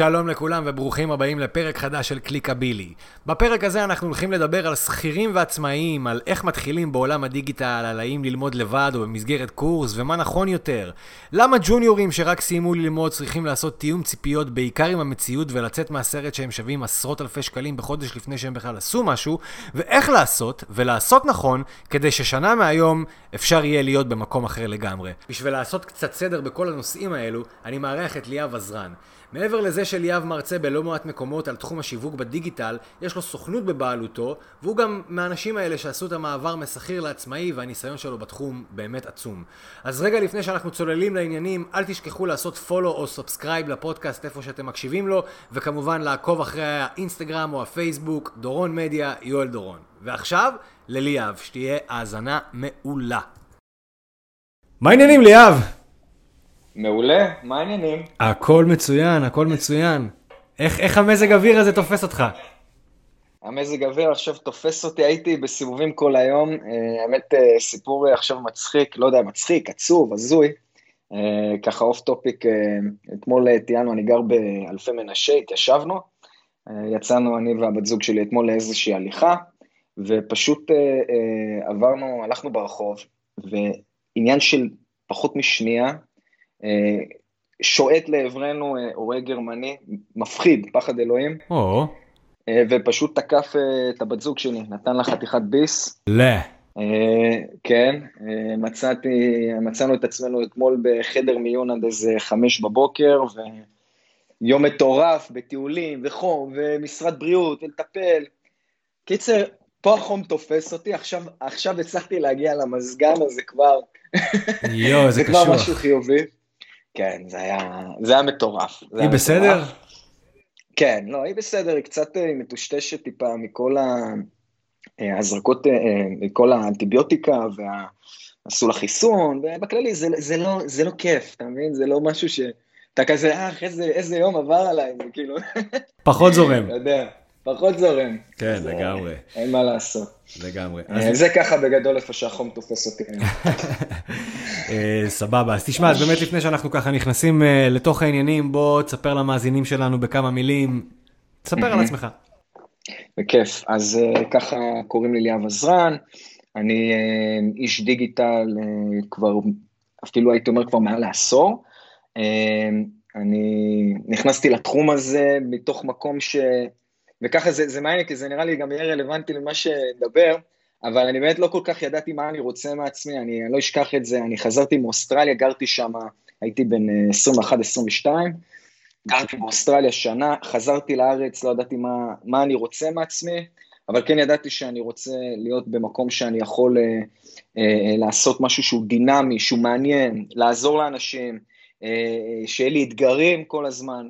שלום לכולם וברוכים הבאים לפרק חדש של קליקבילי. בפרק הזה אנחנו הולכים לדבר על שכירים ועצמאיים, על איך מתחילים בעולם הדיגיטל, על האם ללמוד לבד או במסגרת קורס, ומה נכון יותר. למה ג'וניורים שרק סיימו ללמוד צריכים לעשות תיאום ציפיות בעיקר עם המציאות ולצאת מהסרט שהם שווים עשרות אלפי שקלים בחודש לפני שהם בכלל עשו משהו, ואיך לעשות, ולעשות נכון, כדי ששנה מהיום אפשר יהיה להיות במקום אחר לגמרי. בשביל לעשות קצת סדר בכל הנושאים האלו, אני מארח את ליאב עזרן. מעבר לזה שליאב מרצה בלא מעט מקומות על תחום השיווק בדיגיטל, יש לו סוכנות בבעלותו, והוא גם מהאנשים האלה שעשו את המעבר משכיר לעצמאי, והניסיון שלו בתחום באמת עצום. אז רגע לפני שאנחנו צוללים לעניינים, אל תשכחו לעשות follow או subscribe לפודקאסט איפה שאתם מקשיבים לו, וכמובן לעקוב אחרי האינסטגרם או הפייסבוק, דורון מדיה, יואל דורון. ועכשיו, לליאב, שתהיה האזנה מעולה. מה העניינים ליאב? מעולה, מה העניינים? הכל מצוין, הכל מצוין. איך, איך המזג אוויר הזה תופס אותך? המזג אוויר עכשיו תופס אותי, הייתי בסיבובים כל היום, אה, האמת אה, סיפור אה, עכשיו מצחיק, לא יודע, מצחיק, עצוב, הזוי, ככה off topic, אתמול טיילנו, אני גר באלפי מנשה, התיישבנו, יצאנו אני והבת זוג שלי אתמול לאיזושהי הליכה, ופשוט עברנו, הלכנו ברחוב, ועניין של פחות משנייה, שועט לעברנו הורה גרמני, מפחיד, פחד אלוהים. או. ופשוט תקף את הבת זוג שלי, נתן לה חתיכת ביס. ל. כן, מצאתי, מצאנו את עצמנו אתמול בחדר מיון עד איזה חמש בבוקר, ויום מטורף בטיולים וחום ומשרד בריאות ולטפל. קיצר, פה החום תופס אותי, עכשיו, עכשיו הצלחתי להגיע למזגן הזה כבר. יואו, זה. זה כבר משהו חיובי. כן, זה היה, זה היה מטורף. זה היא היה בסדר? מטורף. כן, לא, היא בסדר, היא קצת אה, מטושטשת טיפה מכל ההזרקות, אה, אה, מכל האנטיביוטיקה ועשו לה חיסון, ובכללי זה, זה, לא, זה לא כיף, אתה מבין? זה לא משהו ש... אתה כזה, אה, איזה, איזה יום עבר עליי, זה כאילו... פחות זורם. אתה יודע. פחות זורם. כן, לגמרי. אין מה לעשות. לגמרי. אה, זה ככה בגדול איפה שהחום תופס אותי. אה, סבבה, אז תשמע, אז באמת לפני שאנחנו ככה נכנסים אה, לתוך העניינים, בוא תספר למאזינים שלנו בכמה מילים. תספר על עצמך. בכיף. אז ככה קוראים לי ליאב עזרן, אני איש דיגיטל כבר, אפילו הייתי אומר כבר מעל לעשור. אני נכנסתי לתחום הזה מתוך מקום ש... וככה זה, זה מעניין, כי זה נראה לי גם יהיה רלוונטי למה שנדבר, אבל אני באמת לא כל כך ידעתי מה אני רוצה מעצמי, אני, אני לא אשכח את זה, אני חזרתי מאוסטרליה, גרתי שם, הייתי בן 21-22, אה, גרתי באוסטרליה שנה, חזרתי לארץ, לא ידעתי מה, מה אני רוצה מעצמי, אבל כן ידעתי שאני רוצה להיות במקום שאני יכול אה, אה, לעשות משהו שהוא דינמי, שהוא מעניין, לעזור לאנשים, אה, שיהיה לי אתגרים כל הזמן.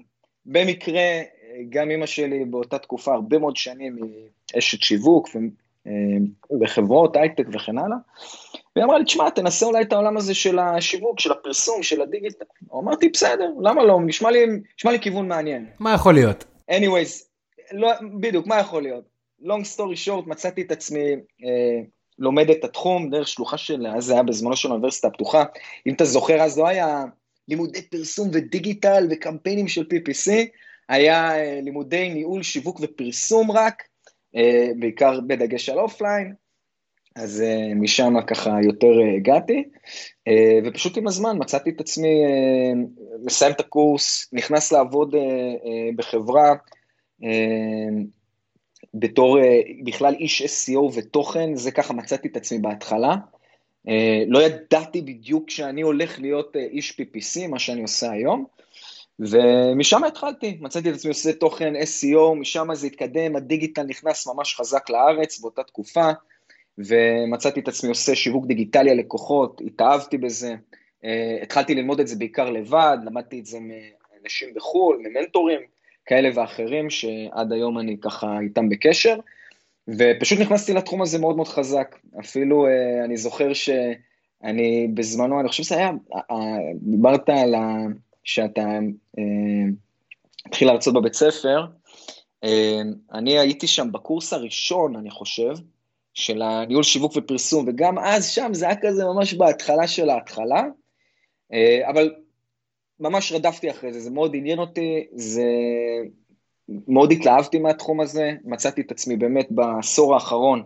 במקרה, גם אימא שלי באותה תקופה, הרבה מאוד שנים, היא אשת שיווק בחברות, הייטק וכן הלאה. והיא אמרה לי, תשמע, תנסה אולי את העולם הזה של השיווק, של הפרסום, של הדיגיטל. אמרתי, בסדר, למה לא? נשמע לי, נשמע לי כיוון מעניין. מה יכול להיות? anyways, לא, בדיוק, מה יכול להיות? long story short, מצאתי את עצמי אה, לומד את התחום דרך שלוחה של, אז זה היה בזמנו של האוניברסיטה הפתוחה. אם אתה זוכר, אז לא היה לימודי פרסום ודיגיטל וקמפיינים של PPC, היה אה, לימודי ניהול, שיווק ופרסום רק, אה, בעיקר בדגש על offline, אז אה, משם ככה יותר הגעתי, ופשוט עם הזמן מצאתי את עצמי מסיים את הקורס, נכנס לעבוד בחברה, בתור בכלל איש SEO ותוכן, זה ככה מצאתי את עצמי בהתחלה. לא ידעתי בדיוק שאני הולך להיות איש PPC, מה שאני עושה היום, ומשם התחלתי, מצאתי את עצמי עושה תוכן SEO, משם זה התקדם, הדיגיטל נכנס ממש חזק לארץ באותה תקופה, ומצאתי את עצמי עושה שיווק דיגיטלי ללקוחות, התאהבתי בזה, uh, התחלתי ללמוד את זה בעיקר לבד, למדתי את זה מאנשים בחו"ל, ממנטורים כאלה ואחרים, שעד היום אני ככה איתם בקשר, ופשוט נכנסתי לתחום הזה מאוד מאוד חזק, אפילו uh, אני זוכר שאני בזמנו, אני חושב שזה היה, uh, דיברת על ה... שאתה אה, מתחיל להרצות בבית ספר, אה, אני הייתי שם בקורס הראשון, אני חושב, של הניהול שיווק ופרסום, וגם אז שם זה היה כזה ממש בהתחלה של ההתחלה, אה, אבל ממש רדפתי אחרי זה, זה מאוד עניין אותי, זה... מאוד התלהבתי מהתחום הזה, מצאתי את עצמי באמת בעשור האחרון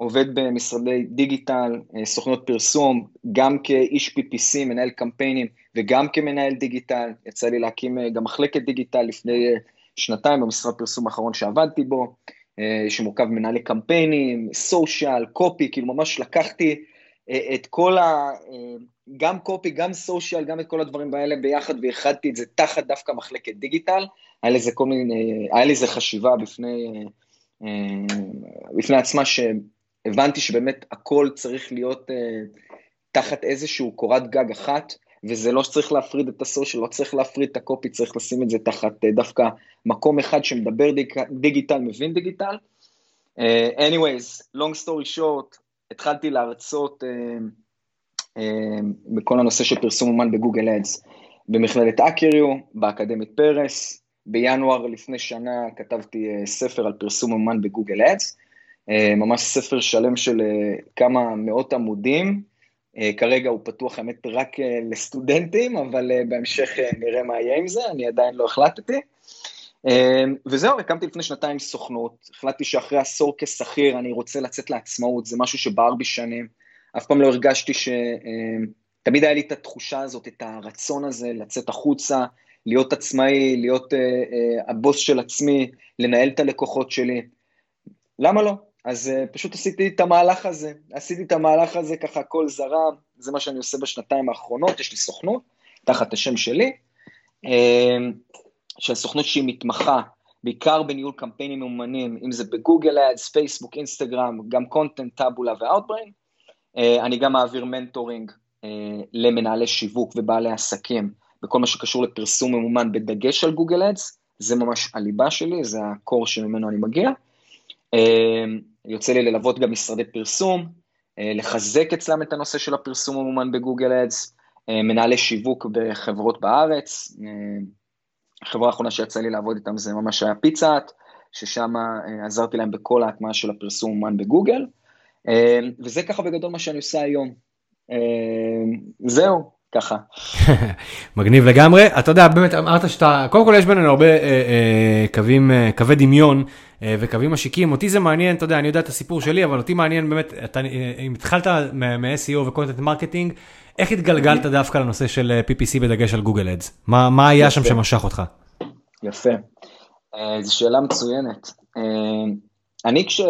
עובד במשרדי דיגיטל, אה, סוכנות פרסום, גם כאיש PPC, מנהל קמפיינים, וגם כמנהל דיגיטל. יצא לי להקים אה, גם מחלקת דיגיטל לפני אה, שנתיים במשרד פרסום האחרון שעבדתי בו, שמורכב מנהלי קמפיינים, סושיאל, קופי, כאילו ממש לקחתי את כל ה... גם קופי, גם סושיאל, גם את כל הדברים האלה ביחד, ואיחדתי את זה תחת דווקא מחלקת דיגיטל. היה לזה כל מיני, היה לזה חשיבה בפני, בפני עצמה, הבנתי שבאמת הכל צריך להיות uh, תחת איזשהו קורת גג אחת, וזה לא שצריך להפריד את הסושיאל, לא צריך להפריד את הקופי, צריך לשים את זה תחת uh, דווקא מקום אחד שמדבר דיג, דיגיטל, מבין דיגיטל. Uh, anyways, long story short, התחלתי להרצות uh, uh, בכל הנושא של פרסום אומן בגוגל אדס במכללת אקריו, באקדמית פרס. בינואר לפני שנה כתבתי uh, ספר על פרסום אומן בגוגל אדס. אה, ממש ספר שלם של אה, כמה מאות עמודים. אה, כרגע הוא פתוח, האמת, רק לסטודנטים, אבל בהמשך נראה מה יהיה עם זה, אני עדיין לא החלטתי. וזהו, הקמתי לפני שנתיים סוכנות, החלטתי שאחרי עשור כשכיר אני רוצה לצאת לעצמאות, זה משהו שבער בי שנים. אף פעם לא הרגשתי ש... תמיד היה לי את התחושה הזאת, את הרצון הזה לצאת החוצה, להיות עצמאי, להיות הבוס של עצמי, לנהל את הלקוחות שלי. למה לא? אז אה, פשוט עשיתי את המהלך הזה, עשיתי את המהלך הזה ככה כל זרם, זה מה שאני עושה בשנתיים האחרונות, יש לי סוכנות, תחת השם שלי, אה, של סוכנות שהיא מתמחה בעיקר בניהול קמפיינים ממומנים, אם זה בגוגל אדס, פייסבוק, אינסטגרם, גם content, טאבולה ואוטבריין. אה, אני גם מעביר mentoring למנהלי שיווק ובעלי עסקים בכל מה שקשור לפרסום ממומן בדגש על Google Ads, זה ממש הליבה שלי, זה ה core שממנו אני מגיע. יוצא לי ללוות גם משרדי פרסום, אה, לחזק אצלם את הנושא של הפרסום המומן ב Google Ads, אה, מנהלי שיווק בחברות בארץ. אה, החברה האחרונה שיצא לי לעבוד איתם זה ממש היה פיצה האט, ששם עזרתי להם בכל ההטמעה של הפרסום המומן בגוגל, וזה ככה בגדול מה שאני עושה היום. זהו, ככה. מגניב לגמרי. אתה יודע, באמת אמרת שאתה, קודם כל יש בינינו הרבה אה, אה, קווים, אה, קווי דמיון אה, וקווים משיקים. אותי זה מעניין, אתה יודע, אני יודע את הסיפור שלי, אבל אותי מעניין באמת, אתה, אה, אם התחלת מ-SEO ו content marketing, איך התגלגלת דווקא לנושא של אה, PPC בדגש על Google Ads? מה, מה היה יפה. שם שמשך אותך? יפה. אה, זו שאלה מצוינת. אה, אני כש,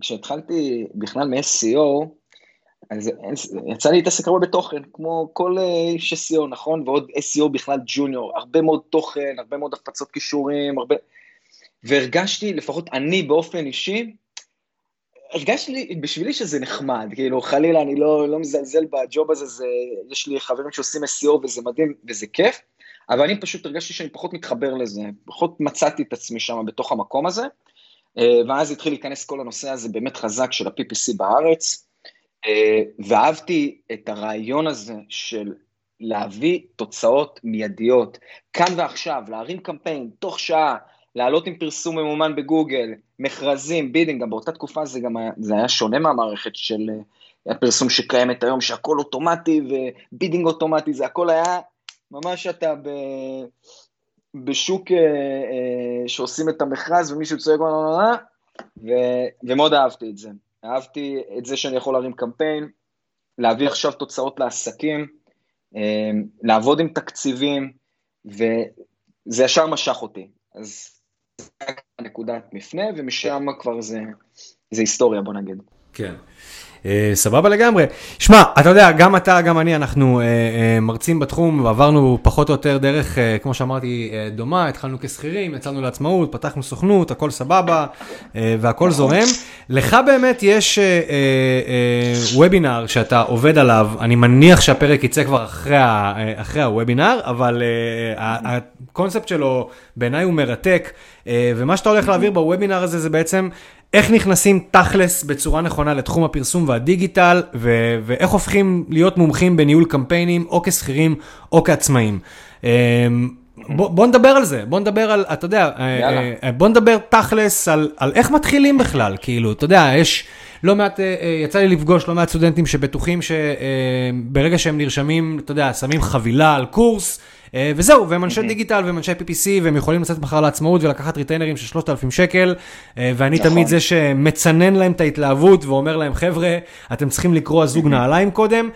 כשהתחלתי בכלל מ-SEO, אז יצא לי להתעסק הרבה בתוכן, כמו כל אה, איש SEO, נכון? ועוד SEO בכלל ג'וניור, הרבה מאוד תוכן, הרבה מאוד הפצות כישורים, הרבה... והרגשתי, לפחות אני באופן אישי, הרגשתי בשבילי שזה נחמד, כאילו חלילה אני לא, לא מזלזל בג'וב הזה, זה, יש לי חברים שעושים SEO וזה מדהים וזה כיף, אבל אני פשוט הרגשתי שאני פחות מתחבר לזה, פחות מצאתי את עצמי שם בתוך המקום הזה, אה, ואז התחיל להיכנס כל הנושא הזה באמת חזק של ה-PPC בארץ, ואהבתי את הרעיון הזה של להביא תוצאות מיידיות, כאן ועכשיו, להרים קמפיין, תוך שעה, לעלות עם פרסום ממומן בגוגל, מכרזים, bidding, גם באותה תקופה זה גם היה, זה היה שונה מהמערכת של אה, הפרסום שקיימת היום, שהכל אוטומטי ו bidding אוטומטי, זה הכל היה ממש אתה ב... בשוק אה, אה, שעושים את המכרז ומישהו צועק, ו... ומאוד אהבתי את זה. אהבתי את זה שאני יכול להרים קמפיין, להביא עכשיו תוצאות לעסקים, אמ, לעבוד עם תקציבים, וזה ישר משך אותי. אז היה נקודת מפנה, ומשם כבר זה, זה היסטוריה, בוא נגיד. כן. אה, סבבה לגמרי. שמע, אתה יודע, גם אתה, גם אני, אנחנו uh, uh, מרצים בתחום, ועברנו פחות או יותר דרך, uh, כמו שאמרתי, uh, דומה, התחלנו כשכירים, יצאנו לעצמאות, פתחנו סוכנות, הכל סבבה, uh, והכל זורם. לך באמת יש וובינר uh, uh, שאתה עובד עליו, אני מניח שהפרק יצא כבר אחרי, ה, uh, אחרי הוובינר, אבל uh, הקונספט שלו בעיניי הוא מרתק, ומה שאתה הולך להעביר בוובינר הזה זה בעצם איך נכנסים תכלס בצורה נכונה לתחום הפרסום והדיגיטל, ו- ואיך הופכים להיות מומחים בניהול קמפיינים, או כשכירים או כעצמאים. אמ, בוא, בוא נדבר על זה, בוא נדבר על, אתה יודע, אה, יאללה. אה, בוא נדבר תכלס על, על איך מתחילים בכלל, כאילו, אתה יודע, יש לא מעט, אה, יצא לי לפגוש לא מעט סטודנטים שבטוחים שברגע שהם נרשמים, אתה יודע, שמים חבילה על קורס, וזהו, והם אנשי דיגיטל והם אנשי PPC, והם יכולים לצאת מחר לעצמאות ולקחת ריטיינרים של 3,000 שקל, אה, ואני נכון. תמיד זה שמצנן להם את ההתלהבות ואומר להם, חבר'ה, אתם צריכים לקרוא הזוג נעליים קודם.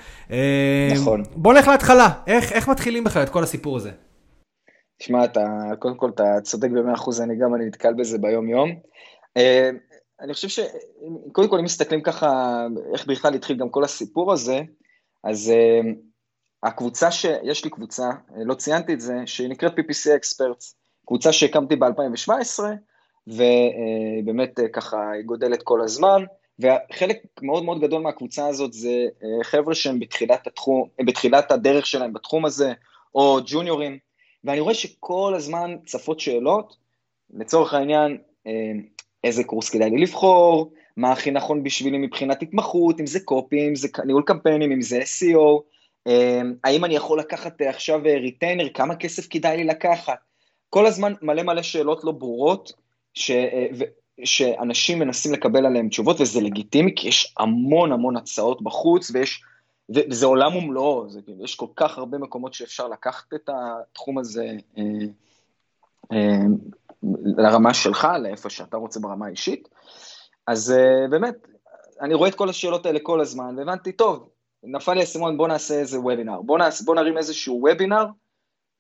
נכון. בוא נלך להתחלה, איך, איך מתחילים בכלל את כל הסיפור הזה? תשמע, אתה, קודם כל אתה צודק במאה אחוז, אני גם, אני נתקל בזה ביום-יום. אני חושב שקודם כל, אם מסתכלים ככה, איך בכלל התחיל גם כל הסיפור הזה, אז הקבוצה ש... יש לי קבוצה, uh, לא ציינתי את זה, שהיא נקראת PPC Experts, קבוצה שהקמתי ב-2017, ובאמת uh, uh, ככה היא גודלת כל הזמן, וחלק מאוד מאוד גדול מהקבוצה הזאת זה חבר'ה שהם בתחילת, התחום, בתחילת הדרך שלהם בתחום הזה, או ג'וניורים, ואני רואה שכל הזמן צפות שאלות, לצורך העניין, איזה קורס כדאי לי לבחור, מה הכי נכון בשבילי מבחינת התמחות, אם זה קופי, אם זה ניהול קמפיינים, אם זה SEO, האם אני יכול לקחת עכשיו ריטיינר, אה, כמה כסף כדאי לי לקחת. כל הזמן מלא מלא שאלות לא ברורות, ש, אה, שאנשים מנסים לקבל עליהן תשובות, וזה לגיטימי, כי יש המון המון הצעות בחוץ, ויש, וזה עולם ומלואו, זה, יש כל כך הרבה מקומות שאפשר לקחת את התחום הזה אה, לרמה שלך, לאיפה שאתה רוצה ברמה האישית. אז uh, באמת, אני רואה את כל השאלות האלה כל הזמן, והבנתי, טוב, נפל לי האסימון, בוא נעשה איזה וובינר. בוא, נעשה, בוא נרים איזשהו וובינר,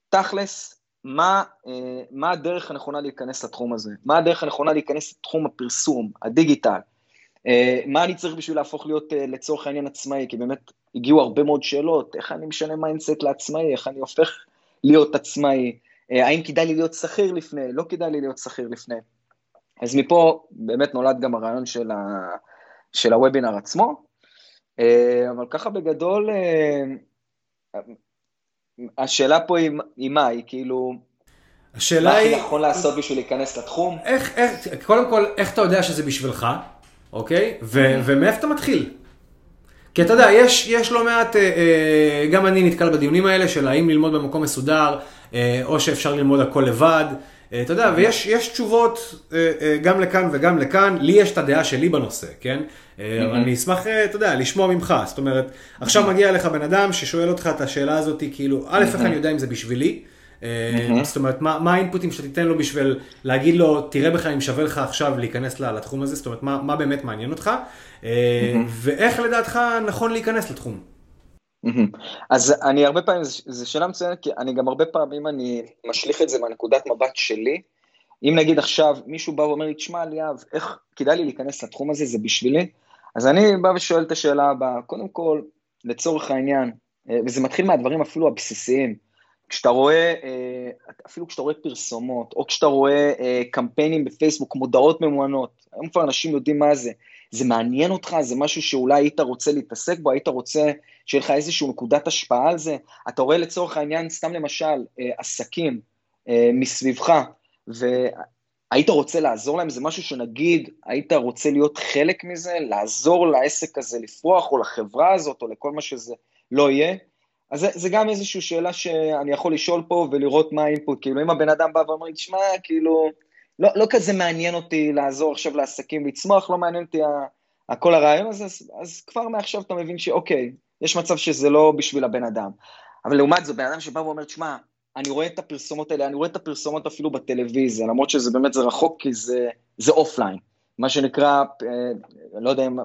תכלס, מה, אה, מה הדרך הנכונה להיכנס לתחום הזה? מה הדרך הנכונה להיכנס לתחום הפרסום, הדיגיטל? אה, מה אני צריך בשביל להפוך להיות אה, לצורך העניין עצמאי? כי באמת הגיעו הרבה מאוד שאלות, איך אני משנה mindset לעצמאי, איך אני הופך להיות עצמאי, האם כדאי לי להיות שכיר לפני, לא כדאי לי להיות שכיר לפני. אז מפה באמת נולד גם הרעיון של, ה, של הוובינר עצמו, אה, אבל ככה בגדול, אה, השאלה פה היא, היא מה, היא כאילו, השאלה מה היא... מה הכי נכון לעשות בשביל להיכנס לתחום? איך, איך, קודם כל, איך אתה יודע שזה בשבילך, אוקיי? ו, ומאיפה אתה מתחיל? כי אתה יודע, יש, יש לא מעט, אה, גם אני נתקל בדיונים האלה של האם ללמוד במקום מסודר, או שאפשר ללמוד הכל לבד. אה, אתה יודע, ויש תשובות אה, אה, גם לכאן וגם לכאן, לי יש את הדעה שלי בנושא, כן? אבל אני אשמח, אתה יודע, לשמוע ממך. זאת אומרת, עכשיו מגיע אליך בן אדם ששואל אותך את השאלה הזאת, כאילו, א', איך אני יודע אם זה בשבילי? זאת אומרת, מה האינפוטים שאתה תיתן לו בשביל להגיד לו, תראה בכלל אם שווה לך עכשיו להיכנס לתחום הזה, זאת אומרת, מה באמת מעניין אותך? ואיך לדעתך נכון להיכנס לתחום? אז אני הרבה פעמים, זו שאלה מצוינת, כי אני גם הרבה פעמים אני משליך את זה מהנקודת מבט שלי. אם נגיד עכשיו מישהו בא ואומר לי, תשמע ליאב, איך כדאי לי להיכנס לתחום הזה, זה בשבילי? אז אני בא ושואל את השאלה הבאה, קודם כל, לצורך העניין, אה, וזה מתחיל מהדברים אפילו הבסיסיים, כשאתה רואה, אה, אפילו כשאתה רואה פרסומות, או כשאתה רואה אה, קמפיינים בפייסבוק, מודעות ממוענות, היום כבר אנשים יודעים מה זה, זה מעניין אותך, זה משהו שאולי היית רוצה להתעסק בו, היית רוצה שיהיה לך איזושהי נקודת השפעה על זה. אתה רואה לצורך העניין, סתם למשל, אה, עסקים אה, מסביבך, והיית רוצה לעזור להם, זה משהו שנגיד, היית רוצה להיות חלק מזה, לעזור לעסק הזה לפרוח, או לחברה הזאת, או לכל מה שזה לא יהיה. אז זה, זה גם איזושהי שאלה שאני יכול לשאול פה ולראות מה האינפוט, כאילו אם הבן אדם בא ואומר תשמע, כאילו, לא, לא כזה מעניין אותי לעזור עכשיו לעסקים לצמוח, לא מעניין אותי כל הרעיון הזה, אז, אז כבר מעכשיו אתה מבין שאוקיי, יש מצב שזה לא בשביל הבן אדם. אבל לעומת זאת, בן אדם שבא ואומר, תשמע, אני רואה את הפרסומות האלה, אני רואה את הפרסומות אפילו בטלוויזיה, למרות שזה באמת, זה רחוק, כי זה, זה offline. מה שנקרא, אה, לא יודע אם,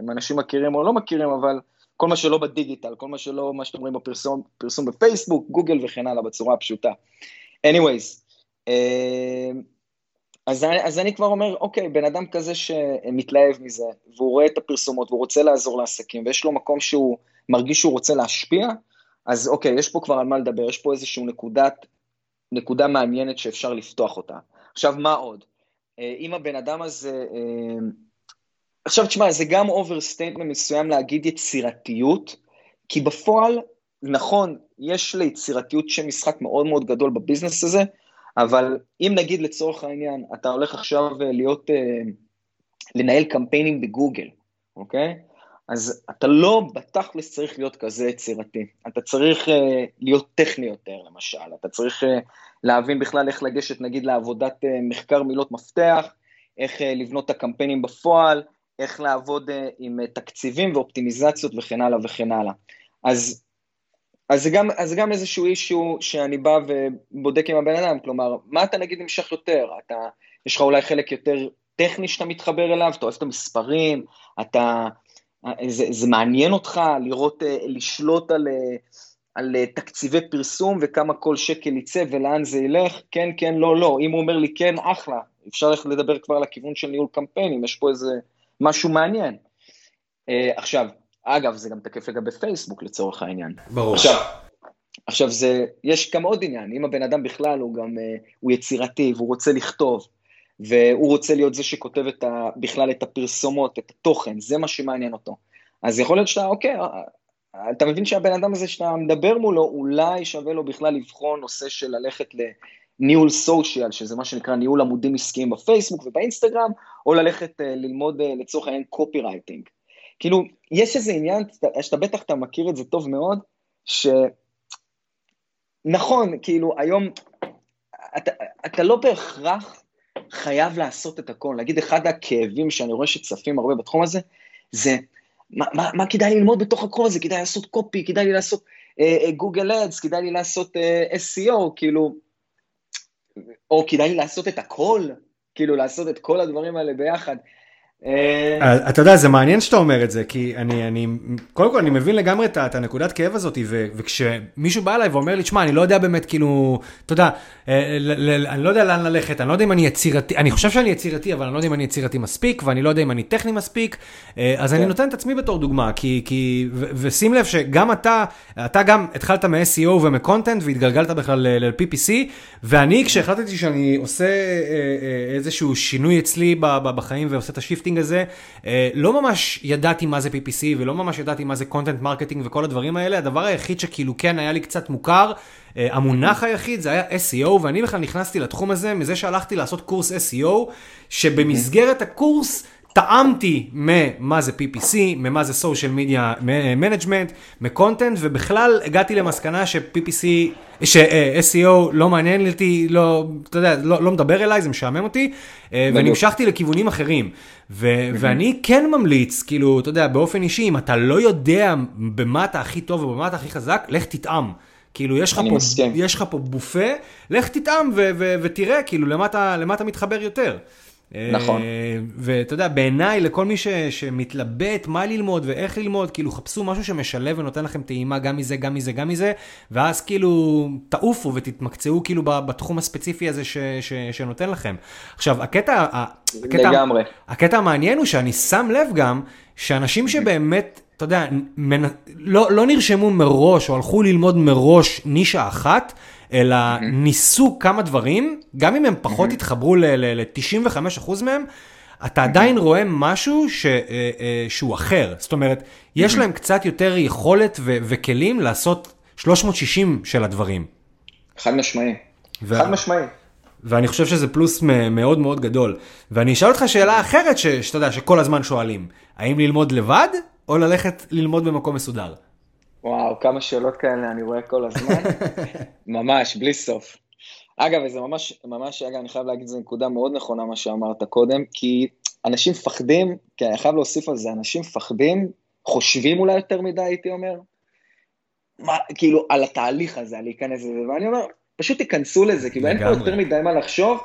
אם אנשים מכירים או לא מכירים, אבל כל מה שלא בדיגיטל, כל מה שלא, מה שאתם רואים בפרסום, פרסום בפייסבוק, גוגל וכן הלאה, בצורה הפשוטה. anyways, אה, אז אז אני כבר אומר, אוקיי, בן אדם כזה שמתלהב מזה, והוא רואה את הפרסומות, והוא רוצה לעזור לעסקים, ויש לו מקום שהוא מרגיש שהוא רוצה להשפיע, אז אוקיי, יש פה כבר על מה לדבר, יש פה איזושהי נקודת, נקודה מעניינת שאפשר לפתוח אותה. עכשיו, מה עוד? אה, אם הבן אדם הזה... אה, עכשיו, תשמע, זה גם overstatement מסוים להגיד יצירתיות, כי בפועל, נכון, יש ליצירתיות שם משחק מאוד מאוד גדול ב business הזה, אבל אם נגיד לצורך העניין, אתה הולך עכשיו אה, להיות, אה, לנהל קמפיינים בגוגל, אוקיי? אז אתה לא בתכלס צריך להיות כזה יצירתי, אתה צריך uh, להיות טכני יותר למשל, אתה צריך uh, להבין בכלל איך לגשת נגיד לעבודת uh, מחקר מילות מפתח, איך uh, לבנות את הקמפיינים בפועל, איך לעבוד uh, עם uh, תקציבים ואופטימיזציות וכן הלאה וכן הלאה. אז אז זה גם, אז גם איזשהו אישו שאני בא ובודק עם הבן אדם, כלומר, מה אתה נגיד נמשך יותר? אתה, יש לך אולי חלק יותר טכני שאתה מתחבר אליו, אתה אוהב את המספרים, אתה, זה, זה מעניין אותך לראות, אה, לשלוט על, אה, על אה, תקציבי פרסום וכמה כל שקל יצא ולאן זה ילך, כן, כן, לא, לא. אם הוא אומר לי כן, אחלה, אפשר ללכת לדבר כבר לכיוון של ניהול קמפיינים, יש פה איזה משהו מעניין. עכשיו, אגב, זה גם תקף לגבי פייסבוק לצורך העניין. ברור. עכשיו, עכשיו זה, יש גם עוד עניין, אם הבן אדם בכלל הוא גם, הוא יצירתי והוא רוצה לכתוב, והוא רוצה להיות זה שכותב את ה, בכלל את הפרסומות, את התוכן, זה מה שמעניין אותו. אז יכול להיות שאתה, אוקיי, אתה מבין שהבן אדם הזה שאתה מדבר מולו, אולי שווה לו בכלל לבחון נושא של ללכת לניהול סושיאל, שזה מה שנקרא ניהול עמודים עסקיים בפייסבוק ובאינסטגרם, או ללכת ללמוד לצורך העניין קופי רייטינג. כאילו, יש איזה עניין, שאתה בטח אתה מכיר את זה טוב מאוד, שנכון, כאילו, היום, אתה, אתה לא בהכרח חייב לעשות את הכל. להגיד, אחד הכאבים שאני רואה שצפים הרבה בתחום הזה, זה מה, מה, מה כדאי לי ללמוד בתוך הכל הזה? כדאי לעשות קופי, כדאי לי לעשות גוגל uh, אדס, כדאי לי לעשות uh, SEO, כאילו, או כדאי לי לעשות את הכל, כאילו לעשות את כל הדברים האלה ביחד. אה, אתה יודע, זה מעניין שאתה אומר את זה, כי אני, אני, קודם כל אני מבין לגמרי את הנקודת כאב הזאת, וכשמישהו בא אליי ואומר לי, תשמע, אני לא יודע באמת, כאילו, אתה יודע, אה, אני לא יודע לאן ללכת, אני לא יודע אם אני יצירתי, אני חושב שאני יצירתי, אבל אני לא יודע אם אני יצירתי מספיק, ואני לא יודע אם אני טכני מספיק, אה, אז אני כן. נותן את עצמי בתור דוגמה, כי, כי, ושים לב שגם אתה, אתה גם התחלת מ-SEO ומקונטנט, והתגלגלת בכלל ל-PPC, ואני, כשהחלטתי שאני עושה איזשהו שינוי אצלי בחיים ועושה את ה shifting, ה marketing הזה, אה, לא ממש ידעתי מה זה PPC ולא ממש ידעתי מה זה content marketing וכל הדברים האלה, הדבר היחיד שכאילו כן היה לי קצת מוכר, אה, המונח היחיד זה היה SEO, ואני בכלל נכנסתי לתחום הזה מזה שהלכתי לעשות קורס SEO, שבמסגרת הקורס... טעמתי ממה זה PPC, ממה זה social media management, מ content, ובכלל הגעתי למסקנה ש-PPC, ש-SEO לא מעניין אותי, לא, אתה יודע, לא, לא מדבר אליי, זה משעמם אותי, אה, ונמשכתי לכיוונים אחרים. ו- ואני כן ממליץ, כאילו, אתה יודע, באופן אישי, אם אתה לא יודע במה אתה הכי טוב ובמה אתה הכי חזק, לך תטעם. כאילו, יש לך, פה, יש לך פה בופה, לך תטעם ותראה, כאילו, למה אתה, למה אתה מתחבר יותר. נכון. אה, ואתה יודע, בעיניי, לכל מי ש, שמתלבט מה ללמוד ואיך ללמוד, כאילו, חפשו משהו שמשלב ונותן לכם טעימה גם מזה, גם מזה, גם מזה, ואז כאילו, תעופו ותתמקצעו כאילו בתחום הספציפי הזה ש, ש, שנותן לכם. עכשיו, הקטע, הקטע, לגמרי. הקטע המעניין הוא שאני שם לב גם, שאנשים שבאמת... אתה יודע, מנ... לא, לא נרשמו מראש או הלכו ללמוד מראש נישה אחת, אלא mm-hmm. ניסו כמה דברים, גם אם הם פחות mm-hmm. התחברו ל-95% מהם, אתה mm-hmm. עדיין רואה משהו ש, אה, אה, שהוא אחר. זאת אומרת, יש. להם קצת יותר יכולת ו- וכלים לעשות 360 של הדברים. חד משמעי. ו... חד משמעי. ואני חושב שזה פלוס מאוד מאוד גדול. ואני אשאל אותך שאלה אחרת שאתה יודע, שכל הזמן שואלים. האם ללמוד לבד, או ללכת ללמוד במקום מסודר? וואו, כמה שאלות כאלה אני רואה כל הזמן. ממש, בלי סוף. אגב, זה ממש, ממש, אגב, אני חייב להגיד, זו נקודה מאוד נכונה מה שאמרת קודם, כי אנשים מפחדים, כי אני חייב להוסיף על זה, אנשים מפחדים, חושבים אולי יותר מדי, הייתי אומר, מה, כאילו, על התהליך הזה, על להיכנס לזה, ואני אומר, פשוט תיכנסו לזה, כאילו, אין פה יותר מדי מה לחשוב,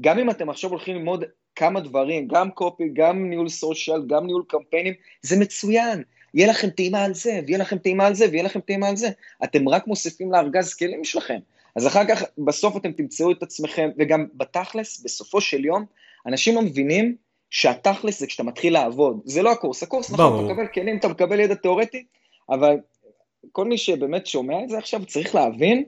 גם אם אתם עכשיו הולכים ללמוד כמה דברים, גם קופי, גם ניהול סושיאל, גם ניהול קמפיינים, זה מצוין. יהיה לכם טעימה על זה, ויהיה לכם טעימה על זה, ויהיה לכם טעימה על זה. אתם רק מוסיפים לארגז כלים שלכם. אז אחר כך, בסוף אתם תמצאו את עצמכם, וגם בתכלס, בסופו של יום, אנשים לא מבינים שהתכלס זה כשאתה מתחיל לעבוד. זה לא הקורס, הקורס נכון, אתה מקבל כלים, אתה מקבל ידע תיאורטי, אבל כל מי שבאמת שומע את זה עכשיו צריך להבין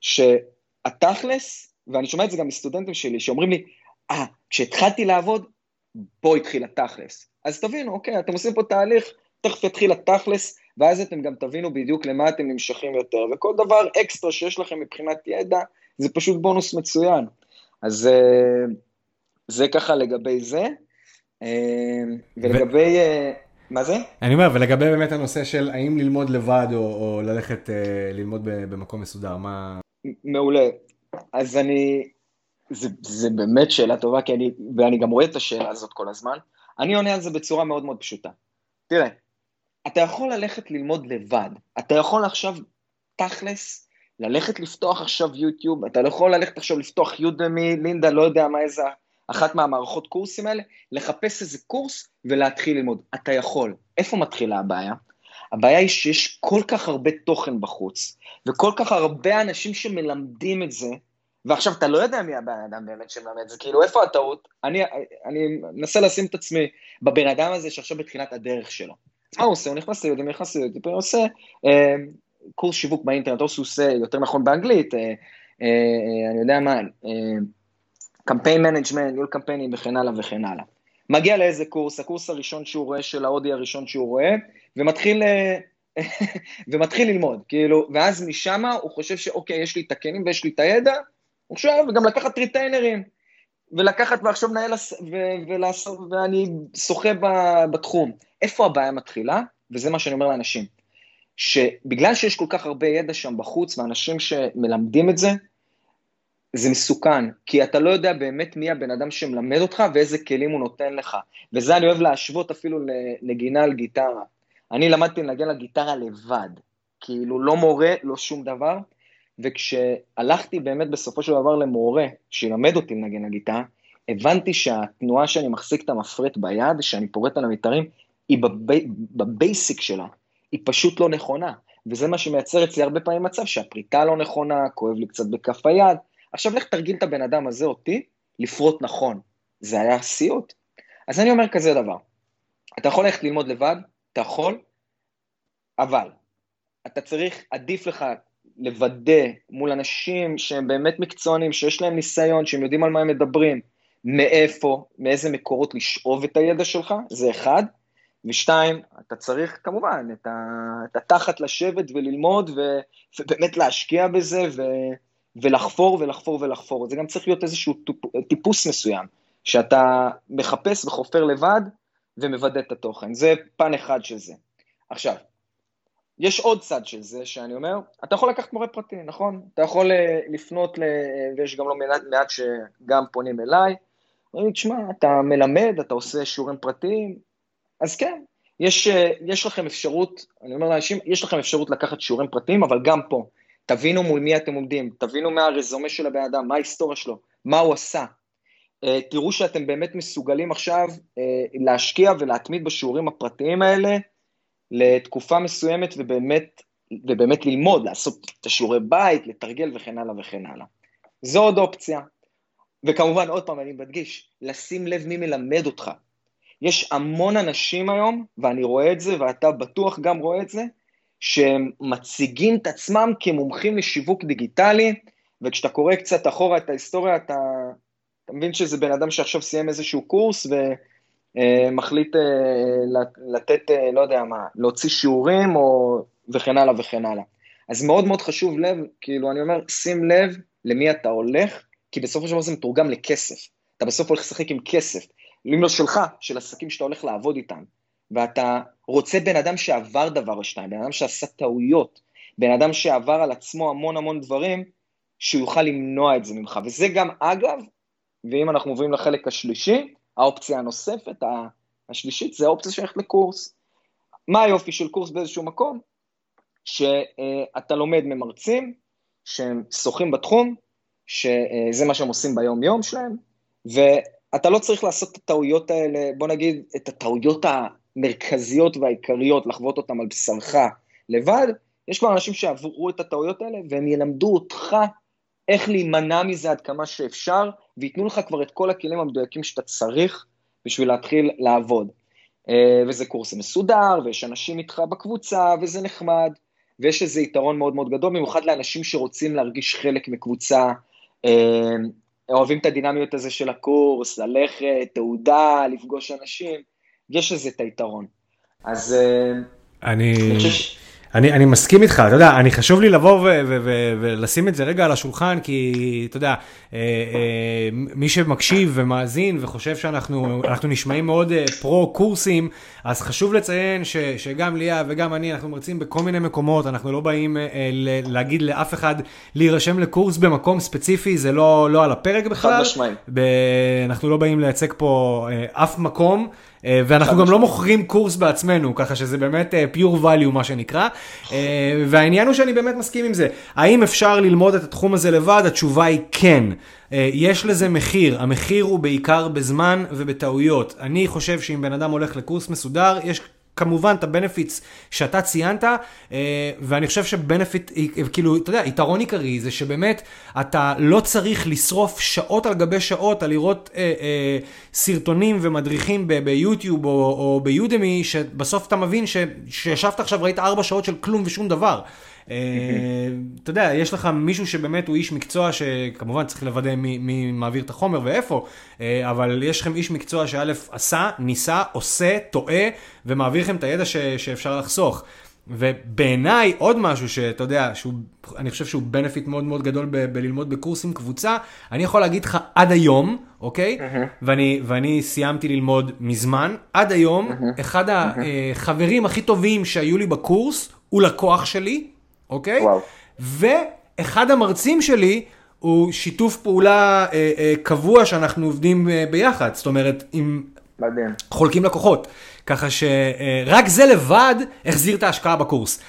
שהתכלס, ואני שומע את זה גם מסטודנטים שלי, שאומרים לי, אה, ah, כשהתחלתי לעבוד, פה התחיל התכלס. אז תבינו, אוקיי, אתם עושים פה תהליך, תכף יתחיל התכלס, ואז אתם גם תבינו בדיוק למה אתם נמשכים יותר, וכל דבר אקסטרה שיש לכם מבחינת ידע, זה פשוט בונוס מצוין. אז אה, זה ככה לגבי זה, אה, ולגבי... ו... מה זה? אני אומר, ולגבי באמת הנושא של האם ללמוד לבד או, או ללכת אה, ללמוד במקום מסודר, מה... מעולה. אז אני, זה, זה באמת שאלה טובה, כי אני, ואני גם רואה את השאלה הזאת כל הזמן. אני עונה על זה בצורה מאוד מאוד פשוטה. תראה, אתה יכול ללכת ללמוד לבד, אתה יכול עכשיו תכלס ללכת לפתוח עכשיו יוטיוב, אתה לא יכול ללכת עכשיו לפתוח יודמי, לינדה, לא יודע מה איזה, אחת מהמערכות קורסים האלה, לחפש איזה קורס ולהתחיל ללמוד. אתה יכול. איפה מתחילה הבעיה? הבעיה היא שיש כל כך הרבה תוכן בחוץ, וכל כך הרבה אנשים שמלמדים את זה, ועכשיו אתה לא יודע מי הבן אדם באמת שמלמד את זה, כאילו איפה הטעות? אני, אני מנסה לשים את עצמי בבן אדם הזה שעכשיו בתחילת הדרך שלו. מה הוא עושה? הוא נכנס ל Udemy, נכנס ל Udemy, הוא עושה אה, קורס שיווק באינטרנט, או שהוא עושה יותר נכון באנגלית, אה, אה, אני יודע מה, campaign management, ניהול קמפיינים וכן הלאה וכן הלאה. מגיע לאיזה קורס, הקורס הראשון שהוא רואה של ההודי הראשון שהוא רואה, ומתחיל, ומתחיל ללמוד, כאילו, ואז משם הוא חושב שאוקיי, יש לי את הכלים ויש לי את הידע, הוא חושב, וגם לקחת ריטיינרים, ולקחת ועכשיו ולעשות, ואני שוחה בתחום. איפה הבעיה מתחילה? וזה מה שאני אומר לאנשים. שבגלל שיש כל כך הרבה ידע שם בחוץ, ואנשים שמלמדים את זה, זה מסוכן, כי אתה לא יודע באמת מי הבן אדם שמלמד אותך ואיזה כלים הוא נותן לך. וזה אני אוהב להשוות אפילו לנגינה על גיטרה. אני למדתי לנגן על גיטרה לבד, כאילו לא מורה, לא שום דבר, וכשהלכתי באמת בסופו של דבר למורה שילמד אותי לנגן על גיטרה, הבנתי שהתנועה שאני מחזיק את המפרט ביד, שאני פורט על המתארים, היא בבי, בבייסיק שלה, היא פשוט לא נכונה. וזה מה שמייצר אצלי הרבה פעמים מצב שהפריטה לא נכונה, כואב לי קצת בכף היד. עכשיו לך תרגיל את הבן אדם הזה, אותי, לפרוט נכון. זה היה סיוט. אז אני אומר כזה דבר, אתה יכול ללכת ללמוד לבד, אתה יכול, אבל אתה צריך, עדיף לך לוודא מול אנשים שהם באמת מקצוענים, שיש להם ניסיון, שהם יודעים על מה הם מדברים, מאיפה, מאיזה מקורות לשאוב את הידע שלך, זה אחד. ושתיים, אתה צריך כמובן את, התחת לשבת וללמוד ו, ובאמת להשקיע בזה ו, ולחפור ולחפור ולחפור. זה גם צריך להיות איזשהו טיפוס מסוים, שאתה מחפש וחופר לבד ומוודא את התוכן. זה פן אחד של זה. עכשיו, יש עוד צד של זה, שאני אומר, אתה יכול לקחת מורה פרטי, נכון? אתה יכול אה, לפנות, ל... ויש גם לא מעט, שגם פונים אליי, אומרים, תשמע, אתה מלמד, אתה עושה שיעורים פרטיים, אז כן, יש, אה, יש לכם אפשרות, אני אומר לאנשים, יש לכם אפשרות לקחת שיעורים פרטיים, אבל גם פה, תבינו מול מי אתם עומדים, תבינו מה הרזומה של הבן אדם, מה ההיסטוריה שלו, מה הוא עשה. אה, תראו שאתם באמת מסוגלים עכשיו להשקיע ולהתמיד בשיעורים הפרטיים האלה, לתקופה מסוימת ובאמת, ובאמת ללמוד, לעשות את השיעורי בית, לתרגל וכן הלאה וכן הלאה. זו עוד אופציה. וכמובן, עוד פעם, אני מדגיש, לשים לב מי מלמד אותך. יש המון אנשים היום, ואני רואה את זה, ואתה בטוח גם רואה את זה, שהם מציגים את עצמם כמומחים לשיווק דיגיטלי, וכשאתה קורא קצת אחורה את ההיסטוריה, אתה, אתה מבין שזה בן אדם שעכשיו סיים איזשהו קורס, ו... אה, מחליט אה, לתת, אה, לא יודע מה, להוציא שיעורים או וכן הלאה וכן הלאה. אז מאוד מאוד חשוב לב, כאילו אני אומר, שים לב למי אתה הולך, כי בסופו של דבר זה מתורגם לכסף. אתה בסוף הולך לשחק עם כסף, אם לא שלך, של עסקים שאתה הולך לעבוד איתם. ואתה רוצה בן אדם שעבר דבר או שתיים, בן אדם שעשה טעויות, בן אדם שעבר על עצמו המון המון דברים, שהוא יוכל למנוע את זה ממך. וזה גם, אגב, ואם אנחנו עוברים לחלק השלישי, האופציה הנוספת, השלישית, זה האופציה שהולכת לקורס. מה היופי של קורס באיזשהו מקום? שאתה לומד ממרצים שהם שוחים בתחום, שזה מה שהם עושים ביום-יום שלהם, ואתה לא צריך לעשות את הטעויות האלה, בוא נגיד, את הטעויות המרכזיות והעיקריות, לחוות אותן על בשרך לבד, יש כבר אנשים שעברו את הטעויות האלה, והם ילמדו אותך איך להימנע מזה עד כמה שאפשר, וייתנו לך כבר את כל הכלים המדויקים שאתה צריך בשביל להתחיל לעבוד. אה, וזה קורס מסודר, ויש אנשים איתך בקבוצה, וזה נחמד, ויש איזה יתרון מאוד מאוד גדול, במיוחד לאנשים שרוצים להרגיש חלק מקבוצה, אה, אוהבים את הדינמיות הזה של הקורס, ללכת, תעודה, לפגוש אנשים, יש לזה את היתרון. אז אה, אני... אני חושב... אני, אני מסכים איתך, אתה יודע, אני חשוב לי לבוא ולשים את זה רגע על השולחן, כי אתה יודע, אה, אה, מי שמקשיב ומאזין וחושב שאנחנו נשמעים מאוד אה, פרו-קורסים, אז חשוב לציין ש, שגם ליה וגם אני, אנחנו מרצים בכל מיני מקומות, אנחנו לא באים אה, ל, להגיד לאף אחד להירשם לקורס במקום ספציפי, זה לא, לא על הפרק בכלל. חד משמעי. אנחנו לא באים לייצג פה אה, אף מקום. אה, ואנחנו גם לא מוכרים קורס בעצמנו, ככה שזה באמת אה, pure value מה שנקרא. אה, והעניין הוא שאני באמת מסכים עם זה. האם אפשר ללמוד את התחום הזה לבד? התשובה היא כן. יש לזה מחיר, המחיר הוא בעיקר בזמן ובטעויות. אני חושב שאם בן אדם הולך לקורס מסודר, יש כמובן את הבנפיטס שאתה ציינת, אה, ואני חושב שבנפיט, כאילו, אתה יודע, יתרון עיקרי זה שבאמת אתה לא צריך לשרוף שעות על גבי שעות על לראות אה, אה, סרטונים ומדריכים ביוטיוב או, או ביודמי, שבסוף אתה מבין ש, שישבת עכשיו, ראית ארבע שעות של כלום ושום דבר. אה, אתה יודע, יש לך מישהו שבאמת הוא איש מקצוע, שכמובן צריך לוודא מי, מי מעביר את החומר ואיפה, אה, אבל יש לכם איש מקצוע שא' עשה, ניסה, עושה, טועה, ומעביר לכם את הידע ש, שאפשר לחסוך. ובעיניי עוד משהו שאתה יודע, שהוא, אני חושב שהוא בנפיט מאוד מאוד גדול ב- בללמוד בקורסים קבוצה, אני יכול להגיד לך עד היום, אוקיי? Mm-hmm. ואני, ואני סיימתי ללמוד מזמן, עד היום, mm-hmm. אחד החברים הכי טובים שהיו לי בקורס הוא לקוח שלי, אוקיי? וואו. ואחד המרצים שלי הוא שיתוף פעולה אה, אה, קבוע שאנחנו עובדים אה, ביחד, זאת אומרת, עם... מדהים. חולקים לקוחות. ככה שרק זה לבד החזיר את ההשקעה בקורס.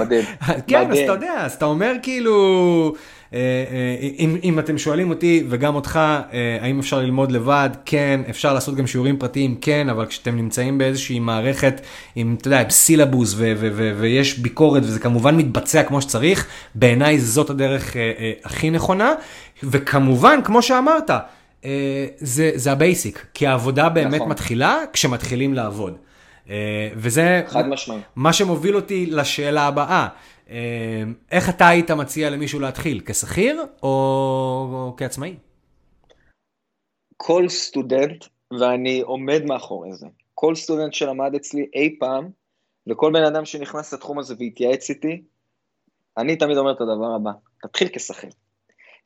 מדהים. כן, מדהים. אז אתה יודע, אז אתה אומר כאילו... אה, אה, אם, אם אתם שואלים אותי וגם אותך, אה, האם אפשר ללמוד לבד, כן, אפשר לעשות גם שיעורים פרטיים, כן, אבל כשאתם נמצאים באיזושהי מערכת עם, אתה יודע, עם סילבוס ו- ו- ו- ויש ביקורת וזה כמובן מתבצע כמו שצריך, בעיניי זאת הדרך הכי נכונה, וכמובן, כמו שאמרת, זה, זה ה basic, כי העבודה באמת נכון. מתחילה כשמתחילים לעבוד. וזה מה שמוביל אותי לשאלה הבאה. אמ, איך אתה היית מציע למישהו להתחיל? כשכיר או, כעצמאי? כל סטודנט, ואני עומד מאחורי זה, כל סטודנט שלמד אצלי אי פעם, וכל בן אדם שנכנס לתחום הזה והתייעץ איתי, אני תמיד אומר את הדבר הבא, תתחיל כשכיר.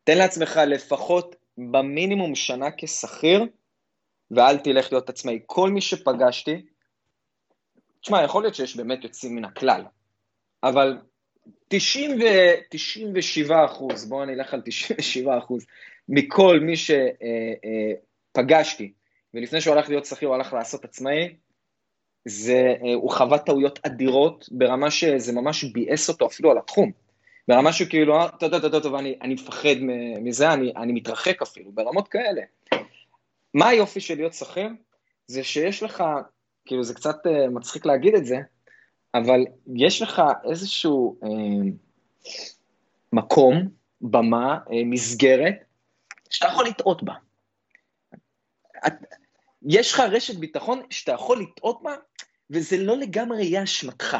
תן לעצמך לפחות במינימום שנה כשכיר, ואל תלך להיות עצמאי. כל מי שפגשתי, תשמע, יכול להיות שיש באמת יוצאים מן הכלל, אבל 90 ו... 97 אחוז, בואו נלך על 97 אחוז, מכל מי שפגשתי, ולפני שהוא הלך להיות שכיר הוא הלך לעשות עצמאי, זה, הוא חווה טעויות אדירות ברמה שזה ממש ביאס אותו אפילו על התחום. ברמה שכאילו, טוב, טוב, טוב, טוב, אני, אני מפחד מזה, אני, אני מתרחק אפילו, ברמות כאלה. מה היופי של להיות שכיר? זה שיש לך, כאילו זה קצת מצחיק להגיד את זה, אבל יש לך איזשהו אה, מקום, במה, אה, מסגרת, שאתה יכול לטעות בה. את, יש לך רשת ביטחון שאתה יכול לטעות בה, וזה לא לגמרי יהיה אשמתך.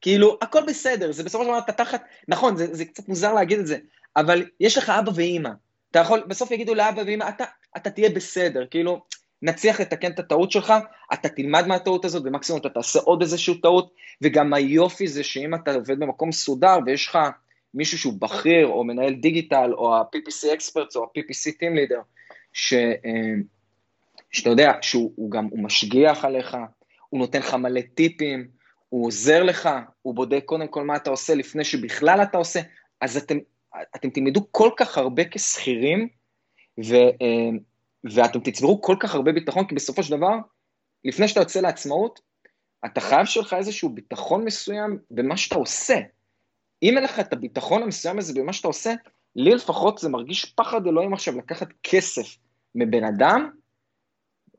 כאילו, הכל בסדר, זה בסופו של דבר אתה תחת, נכון, זה, זה קצת מוזר להגיד את זה, אבל יש לך אבא ואימא. אתה יכול, בסוף יגידו לאבא ואימא, אתה, אתה תהיה בסדר, כאילו, נצליח לתקן את הטעות שלך, אתה תלמד מהטעות הזאת, ומקסימום אתה תעשה עוד איזושהי טעות, וגם היופי זה שאם אתה עובד במקום מסודר ויש לך מישהו שהוא בכיר, או מנהל דיגיטל, או ה-PPC אקספרטס, או ה-PPC Team Leader, ש, אה, שאתה יודע שהוא גם, הוא משגיח עליך, הוא נותן לך מלא טיפים, הוא עוזר לך, הוא בודק קודם כל מה אתה עושה לפני שבכלל אתה עושה, אז אתם, אתם תלמדו כל כך הרבה כשכירים, ו... ואתם תצברו כל כך הרבה ביטחון, כי בסופו של דבר, לפני שאתה יוצא לעצמאות, אתה חייב שיהיה לך איזשהו ביטחון מסוים במה שאתה עושה. אם אין לך את הביטחון המסוים הזה במה שאתה עושה, לי לפחות זה מרגיש פחד אלוהים עכשיו לקחת כסף מבן אדם,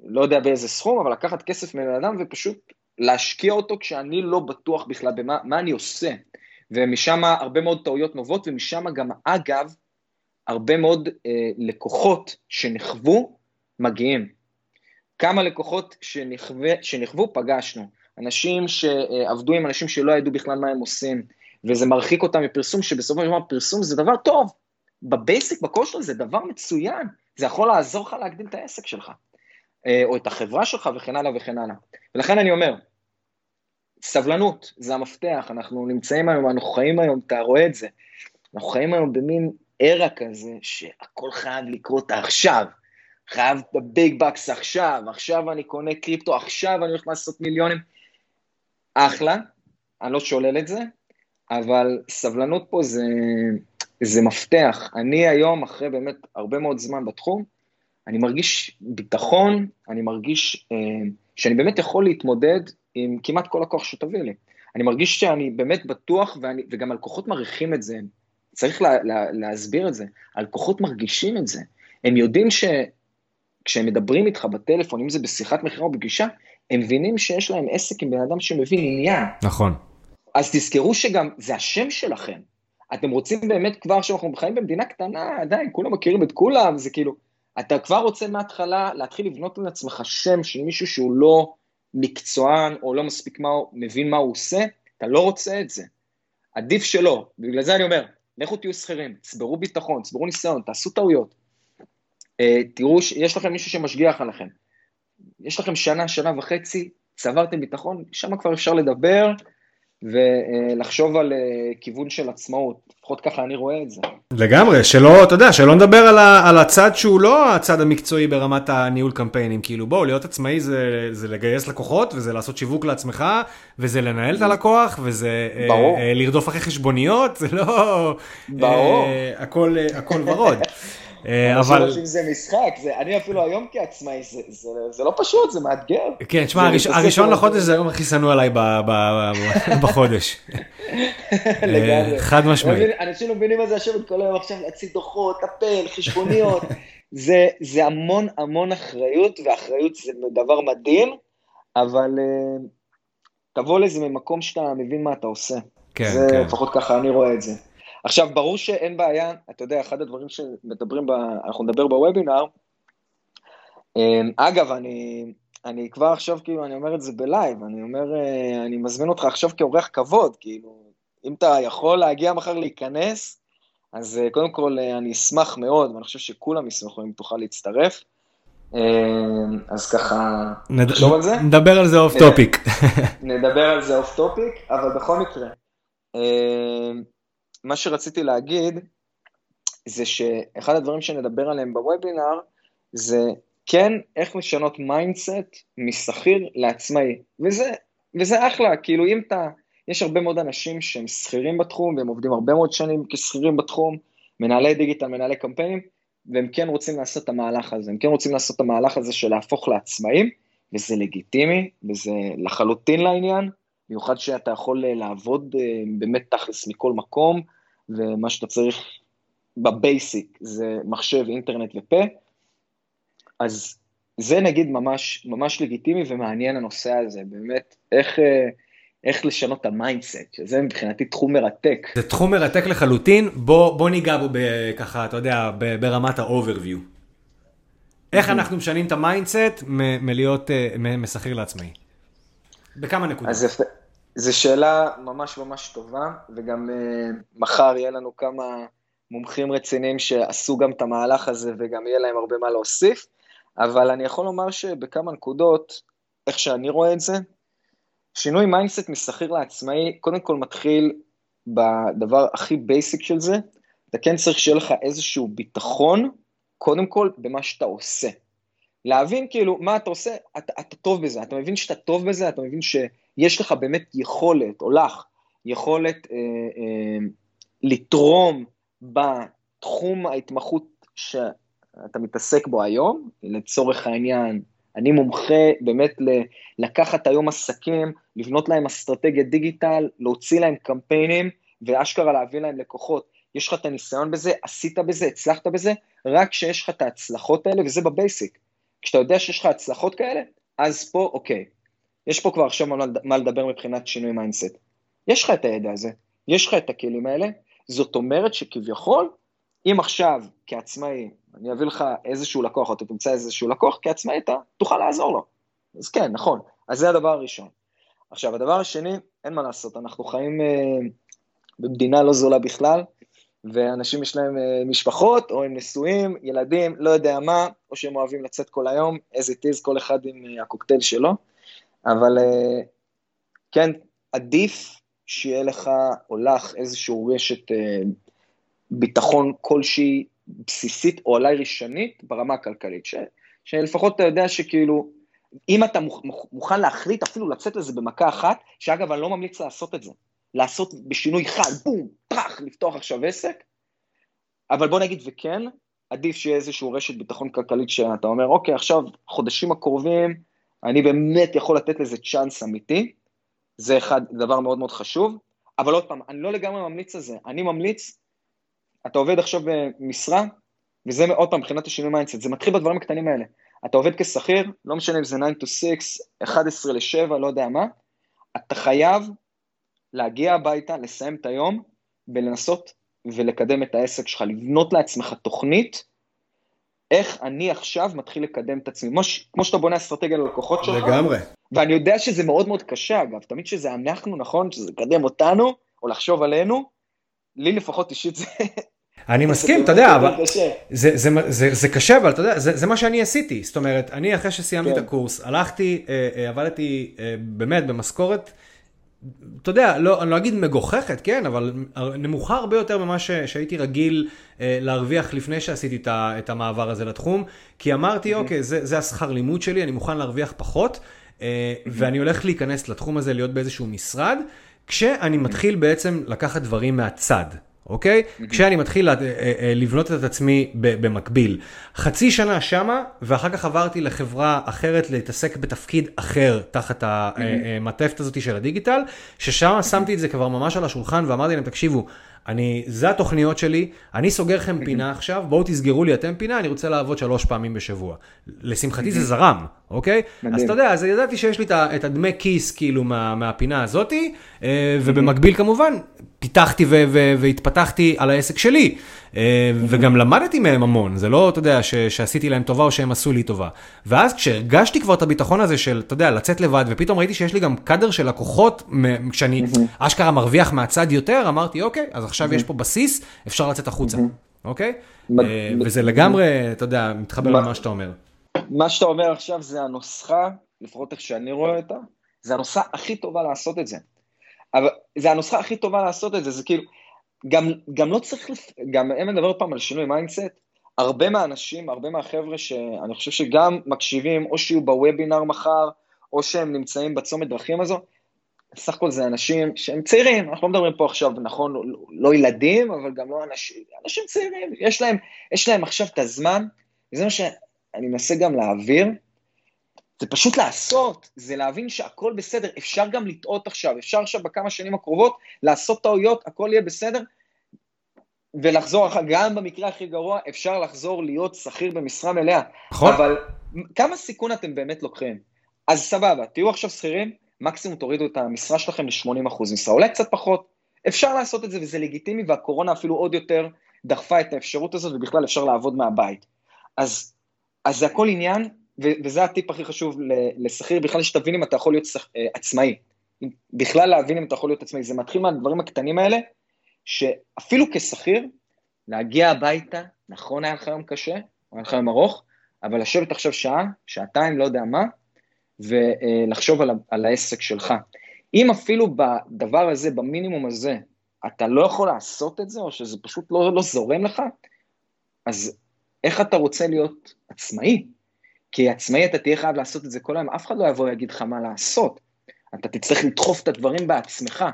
לא יודע באיזה סכום, אבל לקחת כסף מבן אדם ופשוט להשקיע אותו כשאני לא בטוח בכלל במה אני עושה. ומשם הרבה מאוד טעויות נובעות, ומשם גם, אגב, הרבה מאוד אה, לקוחות שנחוו מגיעים. כמה לקוחות שנחווה, שנחוו פגשנו. אנשים שעבדו עם אנשים שלא ידעו בכלל מה הם עושים, וזה מרחיק אותם מפרסום, שבסופו של דבר פרסום זה דבר טוב. בבייסיק, בקול שלו זה דבר מצוין. זה יכול לעזור לך להגדיל את העסק שלך, אה, או את החברה שלך וכן הלאה וכן הלאה. ולכן אני אומר, סבלנות זה המפתח, אנחנו נמצאים היום, אנחנו חיים היום, אתה רואה את זה, אנחנו חיים היום במין ארה כזה, שהכל חייב לקרות עכשיו. חייב את הביג בקס עכשיו, עכשיו אני קונה קריפטו, עכשיו אני הולך לעשות מיליונים. אחלה, אני לא שולל את זה, אבל סבלנות פה זה, זה מפתח. אני היום, אחרי באמת הרבה מאוד זמן בתחום, אני מרגיש ביטחון, אני מרגיש אה, שאני באמת יכול להתמודד עם כמעט כל הכוח שתביא לי. אני מרגיש שאני באמת בטוח, ואני, וגם הלקוחות מעריכים את זה, צריך לה, לה, להסביר את זה, הלקוחות מרגישים את זה. הם יודעים שכשהם מדברים איתך בטלפון, אם זה בשיחת מכירה או בפגישה, הם מבינים שיש להם עסק עם בן אדם שמבין עניין. נכון. אז תזכרו שגם זה השם שלכם. אתם רוצים באמת כבר שאנחנו חיים במדינה קטנה, עדיין, כולם מכירים את כולם, זה כאילו, אתה כבר רוצה מההתחלה להתחיל לבנות לעצמך שם של מישהו שהוא לא מקצוען או לא מספיק מה, מבין מה הוא עושה, אתה לא רוצה את זה. עדיף שלא, בגלל זה אני אומר, לכו תהיו שכירים, צברו ביטחון, צברו ניסיון, תעשו טעויות. אה, תראו שיש לכם מישהו שמשגיח עליכם. יש לכם שנה, שנה וחצי, צברתם ביטחון, שם כבר אפשר לדבר, ולחשוב על אה, כיוון של עצמאות, לפחות ככה אני רואה את זה. לגמרי, שלא, אתה יודע, שלא נדבר על, ה, על הצד שהוא לא הצד המקצועי ברמת הניהול קמפיינים, כאילו בואו, להיות עצמאי זה, זה לגייס לקוחות, וזה לעשות שיווק לעצמך, וזה לנהל את הלקוח, וזה ברור. אה, אה, לרדוף אחרי חשבוניות, זה לא... ברור. אה, הכל, אה, הכל ורוד. אה, אבל... אנשים זה משחק, זה, אני אפילו היום כעצמאי, זה, זה, זה לא פשוט, זה מאתגר. כן, תשמע, הראש, הראשון לחודש זה היום הכי שנוא עליי ב, ב, ב, בחודש. לגמרי. חד משמעית. אנשים לא מבינים מה זה לשבת כל היום עכשיו להציג דוחות, טפל, חשבוניות. זה, זה המון המון אחריות, ואחריות זה דבר מדהים, אבל uh, תבוא לזה ממקום שאתה מבין מה אתה עושה. כן, זה, כן. לפחות ככה אני רואה את זה. עכשיו, ברור שאין בעיה, אתה יודע, אחד הדברים שמדברים, ב, אנחנו נדבר בוובינר, אמ, אגב, אני, אני כבר עכשיו, כאילו, אני אומר את זה בלייב, אני אומר, אה, אני מזמין אותך עכשיו כאורח כבוד, כאילו, אם אתה יכול להגיע מחר להיכנס, אז אה, קודם כל אה, אני אשמח מאוד, ואני חושב שכולם ישמחו אם תוכל להצטרף. אמ, אז ככה, נחשוב על זה. נדבר על זה off topic. נדבר על זה off topic, אבל בכל מקרה, אמ, מה שרציתי להגיד, זה שאחד הדברים שנדבר עליהם בוובינר, זה כן איך לשנות mindset משכיר לעצמאי. וזה, וזה אחלה, כאילו אם אתה, יש הרבה מאוד אנשים שהם שכירים בתחום, והם עובדים הרבה מאוד שנים כשכירים בתחום, מנהלי דיגיטל, מנהלי קמפיינים, והם כן רוצים לעשות את המהלך הזה, הם כן רוצים לעשות את המהלך הזה של להפוך לעצמאים, וזה לגיטימי, וזה לחלוטין לעניין, במיוחד שאתה יכול אה, לעבוד אה, באמת תכלס מכל מקום, ומה שאתה צריך ב basic זה מחשב, אינטרנט ופה, אז זה נגיד ממש, ממש לגיטימי ומעניין הנושא הזה, באמת, איך, אה, איך לשנות את ה mindset, שזה מבחינתי תחום מרתק. זה תחום מרתק לחלוטין, בוא, בוא ניגע בו ככה, אתה יודע, ברמת ה-overview. איך אנחנו משנים את ה mindset מלהיות משכיר לעצמאי? בכמה נקודות. אז זו שאלה ממש ממש טובה, וגם אה, מחר יהיה לנו כמה מומחים רציניים שעשו גם את המהלך הזה, וגם יהיה להם הרבה מה להוסיף, אבל אני יכול לומר שבכמה נקודות, איך שאני רואה את זה, שינוי mindset משכיר לעצמאי, קודם כל מתחיל בדבר הכי basic של זה, אתה כן צריך שיהיה לך איזשהו ביטחון, קודם כל במה שאתה עושה. להבין כאילו מה אתה עושה, אתה, אתה טוב בזה, אתה מבין שאתה טוב בזה, אתה מבין שיש לך באמת יכולת, או לך, יכולת אה, אה, לתרום בתחום ההתמחות שאתה מתעסק בו היום, לצורך העניין, אני מומחה באמת לקחת היום עסקים, לבנות להם אסטרטגיית דיגיטל, להוציא להם קמפיינים ואשכרה להביא להם לקוחות. יש לך את הניסיון בזה, עשית בזה, הצלחת בזה, רק כשיש לך את ההצלחות האלה, וזה ב basic. כשאתה יודע שיש לך הצלחות כאלה, אז פה, אוקיי, יש פה כבר עכשיו מה לדבר מבחינת שינוי mindset. יש לך את הידע הזה, יש לך את הכלים האלה, זאת אומרת שכביכול, אם עכשיו כעצמאי, אני אביא לך איזשהו לקוח, או אתה תמצא איזשהו לקוח, כעצמאי אתה תוכל לעזור לו. אז כן, נכון. אז זה הדבר הראשון. עכשיו, הדבר השני, אין מה לעשות, אנחנו חיים אה, במדינה לא זולה בכלל, ואנשים יש להם אה, משפחות, או הם נשואים, ילדים, לא יודע מה, או שהם אוהבים לצאת כל היום, as it is, כל אחד עם אה, הקוקטייל שלו, אבל אה, כן, עדיף שיהיה לך או לך איזשהו רשת ביטחון כלשהי בסיסית, או אולי ראשונית, ברמה הכלכלית, ש, שלפחות אתה יודע שכאילו, אם אתה מוכן להחליט אפילו לצאת לזה במכה אחת, שאגב, אני לא ממליץ לעשות את זה. לעשות בשינוי חד, בום, טראח, לפתוח עכשיו עסק, אבל בוא נגיד וכן, עדיף שיהיה איזשהו רשת ביטחון כלכלית שאתה אומר, אוקיי, עכשיו, חודשים הקרובים, אני באמת יכול לתת לזה צ'אנס אמיתי, זה אחד, דבר מאוד מאוד חשוב, אבל עוד פעם, אני לא לגמרי ממליץ על זה, אני ממליץ, אתה עובד עכשיו במשרה, וזה עוד פעם, מבחינת השינוי mindset, זה מתחיל בדברים הקטנים האלה. אתה עובד כשכיר, לא משנה אם זה 9 to 6, 11 ל-7, לא יודע מה, אתה חייב להגיע הביתה, לסיים את היום, ולנסות ולקדם את העסק שלך, לבנות לעצמך תוכנית, איך אני עכשיו מתחיל לקדם את עצמי. מוש, כמו שאתה בונה אסטרטגיה ללקוחות שלך. לגמרי. ואני יודע שזה מאוד מאוד קשה, אגב, תמיד שזה אנחנו, נכון? שזה לקדם אותנו, או לחשוב עלינו, לי לפחות אישית זה... אני מסכים, אתה יודע, אבל זה, זה, זה, זה, זה קשה, אבל אתה יודע, זה, זה מה שאני עשיתי. זאת אומרת, אני אחרי שסיימתי כן. את הקורס, הלכתי, אה, אה, עבדתי אה, באמת במשכורת אתה יודע, לא, אני לא אגיד מגוחכת, כן, אבל נמוכה הרבה יותר ממה ש, שהייתי רגיל אה, להרוויח לפני שעשיתי את, ה, את המעבר הזה לתחום, כי אמרתי, mm-hmm. אוקיי, זה, זה השכר לימוד שלי, אני מוכן להרוויח פחות, אה, mm-hmm. ואני הולך להיכנס לתחום הזה, להיות באיזשהו משרד, כשאני מתחיל בעצם לקחת דברים מהצד. אוקיי? כשאני מתחיל אה, אה, אה, לבנות את עצמי במקביל. חצי שנה שמה, ואחר כך עברתי לחברה אחרת להתעסק בתפקיד אחר תחת המעטפת הזאת של הדיגיטל, ששם שמתי את זה כבר ממש על השולחן ואמרתי להם, תקשיבו, אני, זה התוכניות שלי, אני סוגר לכם פינה עכשיו, בואו תסגרו לי אתם פינה, אני רוצה לעבוד שלוש פעמים בשבוע. לשמחתי זה זרם, אוקיי? מדהים. אז אתה יודע, אז ידעתי שיש לי את הדמי כיס כאילו מה, מהפינה הזאתי, ובמקביל כמובן, פיתחתי והתפתחתי על העסק שלי. אה, וגם למדתי מהם המון, זה לא, אתה יודע, ש- שעשיתי להם טובה או שהם עשו לי טובה. ואז כשהרגשתי כבר את הביטחון הזה של, אתה יודע, לצאת לבד, ופתאום ראיתי שיש לי גם קאדר של לקוחות, כשאני אשכרה מרוויח מהצד יותר, אמרתי, אוקיי, אז עכשיו יש פה בסיס, אפשר לצאת החוצה, אוקיי? אה, וזה לגמרי, אתה יודע, מתחבר למה שאתה אומר. מה שאתה אומר עכשיו זה הנוסחה, לפחות איך שאני רואה אותה, זה הנוסחה הכי טובה לעשות את זה. אבל זה הנוסחה הכי טובה לעשות את זה, זה כאילו, גם, גם לא צריך, לפ... גם אם נדבר פעם על שינוי mindset, הרבה מהאנשים, הרבה מהחבר'ה שאני חושב שגם מקשיבים, או שיהיו בוובינר מחר, או שהם נמצאים בצומת דרכים הזו, סך הכל זה אנשים שהם צעירים, אנחנו לא מדברים פה עכשיו, נכון, לא, לא ילדים, אבל גם לא אנשים, אנשים צעירים, יש להם, יש להם עכשיו את הזמן, וזה מה שאני מנסה גם להעביר, זה פשוט לעשות, זה להבין שהכל בסדר, אפשר גם לטעות עכשיו, אפשר עכשיו בכמה שנים הקרובות לעשות טעויות, הכל יהיה בסדר, ולחזור, גם במקרה הכי גרוע, אפשר לחזור להיות שכיר במשרה מלאה. נכון. אבל כמה סיכון אתם באמת לוקחים? אז סבבה, תהיו עכשיו שכירים, מקסימום תורידו את המשרה שלכם ל-80% משרה, אולי קצת פחות. אפשר לעשות את זה וזה לגיטימי, והקורונה אפילו עוד יותר דחפה את האפשרות הזאת, ובכלל אפשר לעבוד מהבית. אז, אז זה הכל עניין וזה הטיפ הכי חשוב לשכיר, בכלל שתבין אם אתה יכול להיות שכ... אה, עצמאי. בכלל להבין אם אתה יכול להיות עצמאי. זה מתחיל מהדברים הקטנים האלה, שאפילו כשכיר, להגיע הביתה, נכון היה לך יום קשה, היה לך יום ארוך, אבל לשבת עכשיו שעה, שעתיים, לא יודע מה, ולחשוב על, על העסק שלך. אם אפילו בדבר הזה, במינימום הזה, אתה לא יכול לעשות את זה, או שזה פשוט לא, לא זורם לך, אז איך אתה רוצה להיות עצמאי? כי עצמאי אתה תהיה חייב לעשות את זה כל היום, אף אחד לא יבוא ויגיד לך מה לעשות. אתה תצטרך לדחוף את הדברים בעצמך.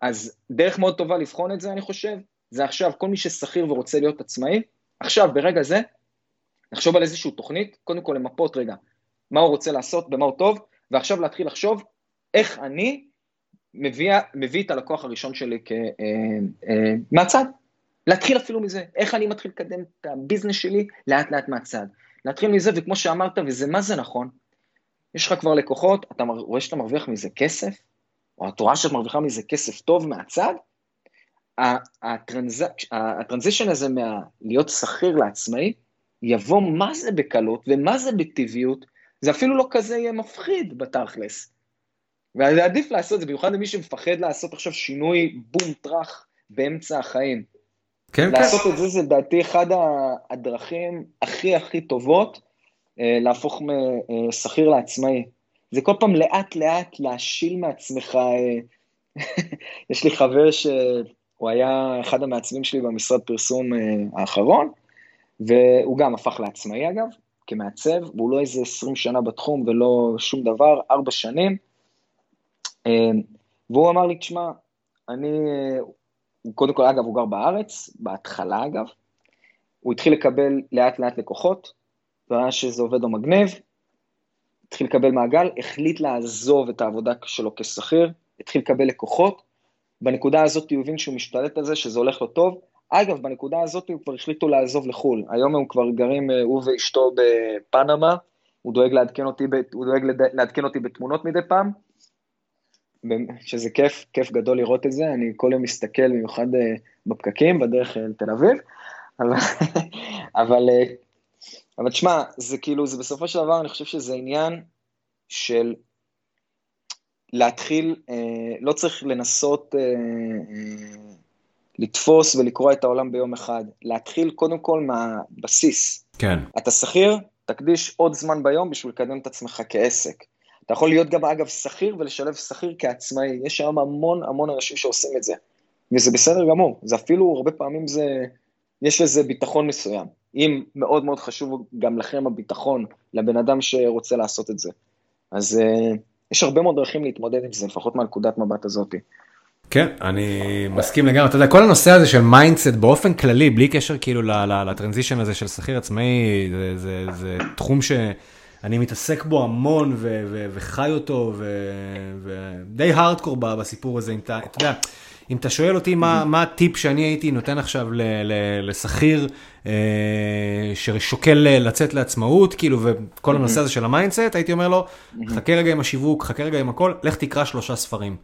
אז דרך מאוד טובה לבחון את זה, אני חושב, זה עכשיו, כל מי ששכיר ורוצה להיות עצמאי, עכשיו, ברגע זה, לחשוב על איזושהי תוכנית, קודם כל למפות רגע, מה הוא רוצה לעשות, במה הוא טוב, ועכשיו להתחיל לחשוב איך אני מביא, מביא את הלקוח הראשון שלי כ, אה, אה, מהצד. להתחיל אפילו מזה, איך אני מתחיל לקדם את הביזנס שלי לאט לאט מהצד. להתחיל מזה, וכמו שאמרת, וזה מה זה נכון, יש לך כבר לקוחות, אתה רואה שאתה מרוויח מזה כסף, או את רואה שאת מרוויחה מזה כסף טוב מהצד, הטרנזישן הזה מלהיות שכיר לעצמאי, יבוא מה זה בקלות ומה זה בטבעיות, זה אפילו לא כזה יהיה מפחיד בתכלס. ועדיף לעשות את זה, במיוחד למי שמפחד לעשות עכשיו שינוי בום טראח באמצע החיים. כן, כן. לעשות כן. את זה זה לדעתי אחד הדרכים הכי הכי טובות אה, להפוך משכיר לעצמאי. זה כל פעם לאט לאט להשיל מעצמך. אה, יש לי חבר שהוא היה אחד המעצבים שלי במשרד פרסום אה, האחרון, והוא גם הפך לעצמאי אגב, כמעצב, והוא לא איזה 20 שנה בתחום ולא שום דבר, ארבע שנים. והוא אמר לי, תשמע, אני, הוא קודם כל, אגב, הוא גר בארץ, בהתחלה אגב, הוא התחיל לקבל לאט לאט לקוחות, וראה שזה עובד לו מגניב, התחיל לקבל מעגל, החליט לעזוב את העבודה שלו כשכיר, התחיל לקבל לקוחות, בנקודה הזאת הוא הבין שהוא משתלט על זה, שזה הולך לו טוב. אגב, בנקודה הזאת הוא כבר החליטו לעזוב לחו"ל. היום הם כבר גרים, אה, הוא ואשתו בפנמה, הוא דואג לעדכן אותי, הוא דואג לעדכן אותי בתמונות מדי פעם, שזה כיף, כיף גדול לראות את זה, אני כל יום מסתכל במיוחד אה, בפקקים בדרך לתל אביב, אבל, אבל, אה, אבל תשמע, זה כאילו, זה בסופו של דבר, אני חושב שזה עניין של להתחיל, אה, לא צריך לנסות לתפוס ולקרוא את העולם ביום אחד, להתחיל קודם כל מהבסיס. כן. אתה שכיר, תקדיש עוד זמן ביום בשביל לקדם את עצמך כעסק. אתה יכול להיות גם, אגב, שכיר ולשלב שכיר כעצמאי. יש היום המון המון אנשים שעושים את זה. וזה בסדר גמור. זה אפילו, הרבה פעמים זה, יש לזה ביטחון מסוים. אם מאוד מאוד חשוב גם לכם הביטחון, לבן אדם שרוצה לעשות את זה. אז אה, יש הרבה מאוד דרכים להתמודד עם זה, לפחות מהנקודת מבט הזאת. כן, אני מסכים לגמרי. אתה יודע, כל הנושא הזה של mindset באופן כללי, בלי קשר כאילו ל transition הזה של שכיר עצמאי, זה, זה, זה תחום ש... אני מתעסק בו המון ו- ו- וחי אותו ודי הארדקור בסיפור הזה, אם אתה, אתה יודע, אם אתה שואל אותי מה, מה הטיפ שאני הייתי נותן עכשיו לשכיר אה, ששוקל לצאת לעצמאות, כאילו, וכל הנושא הזה של ה mindset, הייתי אומר לו, חכה רגע עם השיווק, חכה רגע עם הכל, לך תקרא שלושה ספרים.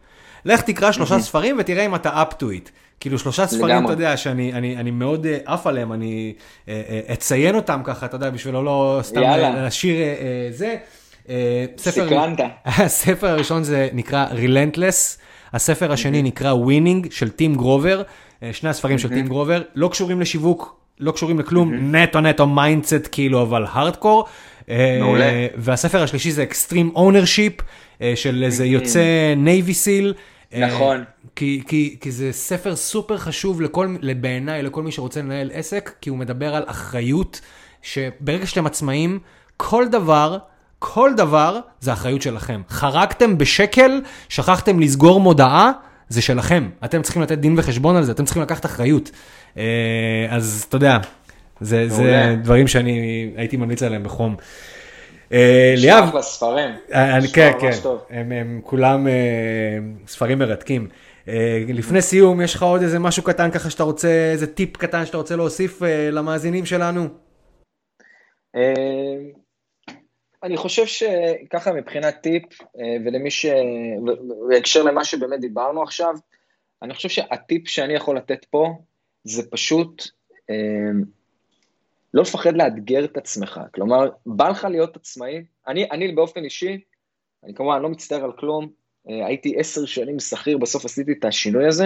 לך תקרא שלושה ספרים ותראה אם אתה up to it. כאילו שלושה ספרים, אתה יודע, שאני אני, אני מאוד אה, עף עליהם, אני אה, אה, אציין אותם ככה, אתה יודע, בשביל לא סתם להשאיר זה. סקרנת. הספר הראשון זה נקרא Relentless, הספר השני נקרא Winning של טים גרובר, שני הספרים של טים גרובר, לא קשורים לשיווק, לא קשורים לכלום, נטו נטו mindset כאילו, אבל הארדקור. מעולה. והספר השלישי זה Extreme Ownership של איזה יוצא Navy SEAL. נכון. כי, כי, כי זה ספר סופר חשוב לכל, בעיניי, לכל מי שרוצה לנהל עסק, כי הוא מדבר על אחריות, שברגע שאתם עצמאים, כל דבר, כל דבר זה אחריות שלכם. חרגתם בשקל, שכחתם לסגור מודעה, זה שלכם. אתם צריכים לתת דין וחשבון על זה, אתם צריכים לקחת אחריות. אה, אז אתה יודע, זה, זה דברים שאני הייתי ממליץ עליהם בחום. אה, ליאב. אחלה ספרים. אה, כן, כן, הם כולם ספרים מרתקים. אה, לפני סיום, יש לך עוד איזה משהו קטן ככה שאתה רוצה, איזה טיפ קטן שאתה רוצה להוסיף אה, למאזינים שלנו? אה, אני חושב שככה מבחינת טיפ, ולמי ש... בהקשר למה שבאמת דיברנו עכשיו, אני חושב שהטיפ שאני יכול לתת פה, זה פשוט לא לפחד לאתגר את עצמך. כלומר, בא לך להיות עצמאי, אני, אני באופן אישי, אני כמובן לא מצטער על כלום, אה, הייתי עשר שנים שכיר, בסוף עשיתי את השינוי הזה,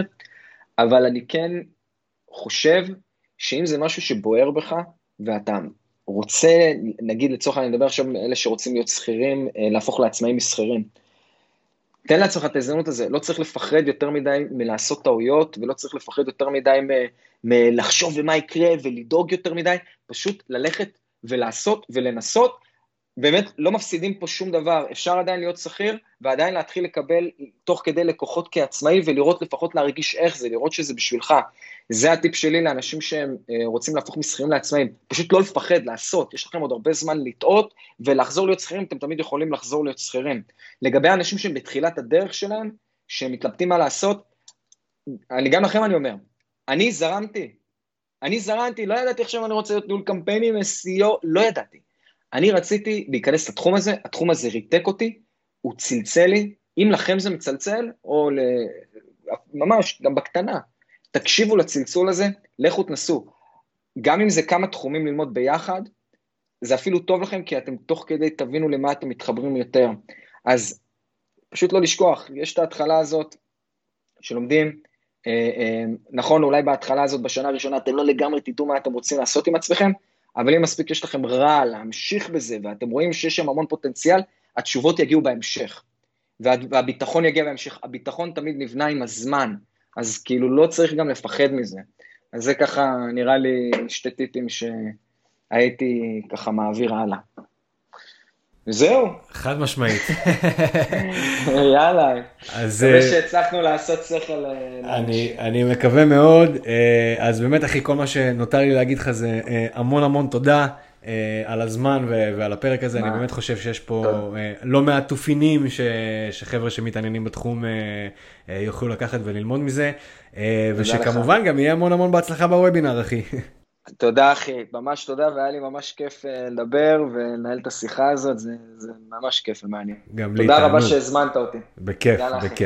אבל אני כן חושב שאם זה משהו שבוער בך, ואתה רוצה, נגיד לצורך העניין, אני מדבר עכשיו על אלה שרוצים להיות שכירים, אה, להפוך לעצמאים משכירים. תן לעצמך את ההזדמנות הזה, לא צריך לפחד יותר מדי מלעשות טעויות, ולא צריך לפחד יותר מדי מלחשוב במה יקרה ולדאוג יותר מדי, פשוט ללכת ולעשות ולנסות, באמת לא מפסידים פה שום דבר, אפשר עדיין להיות שכיר ועדיין להתחיל לקבל תוך כדי לקוחות כעצמאי ולראות לפחות להרגיש איך זה, לראות שזה בשבילך. זה הטיפ שלי לאנשים שהם אה, רוצים להפוך משכירים לעצמאים, פשוט לא לפחד, לעשות, יש לכם עוד הרבה זמן לטעות ולחזור להיות שכירים, אתם תמיד יכולים לחזור להיות שכירים. לגבי האנשים שהם בתחילת הדרך שלהם, שהם מתלבטים מה לעשות, אני גם לכם אני אומר, אני זרמתי, אני זרמתי, לא ידעתי עכשיו אני רוצה להיות ניהול קמפיינים, SEO, לא ידעתי. אני רציתי להיכנס לתחום הזה, התחום הזה ריתק אותי, הוא צלצל לי, אם לכם זה מצלצל, או ל... ממש, גם בקטנה, תקשיבו לצלצול הזה, לכו תנסו. גם אם זה כמה תחומים ללמוד ביחד, זה אפילו טוב לכם, כי אתם תוך כדי תבינו למה אתם מתחברים יותר. אז פשוט לא לשכוח, יש את ההתחלה הזאת שלומדים, אה, אה, נכון, אולי בהתחלה הזאת, בשנה הראשונה, אתם לא לגמרי תדעו מה אתם רוצים לעשות עם עצמכם, אבל אם מספיק יש לכם רע להמשיך בזה, ואתם רואים שיש שם המון פוטנציאל, התשובות יגיעו בהמשך. וה, והביטחון יגיע בהמשך. הביטחון תמיד נבנה עם הזמן, אז כאילו לא צריך גם לפחד מזה. אז זה ככה נראה לי שתי טיפים שהייתי ככה מעביר הלאה. זהו. חד משמעית. יאללה. אז... מקווה אה, שהצלחנו לעשות שכל. אה, אני, אני מקווה מאוד. אה, אז באמת, אחי, כל מה שנותר לי להגיד לך זה המון המון תודה. על הזמן ו- ועל הפרק הזה, מה? אני באמת חושב שיש פה טוב. לא מעט תופינים ש- שחבר'ה שמתעניינים בתחום יוכלו לקחת וללמוד מזה, ושכמובן גם יהיה המון המון בהצלחה בוובינר, אחי. תודה אחי, ממש תודה, והיה לי ממש כיף אה, לדבר ולנהל את השיחה הזאת, זה, זה ממש כיף ומעניין. גם לי תודה רבה. שהזמנת אותי. בכיף, יאללה, אחי.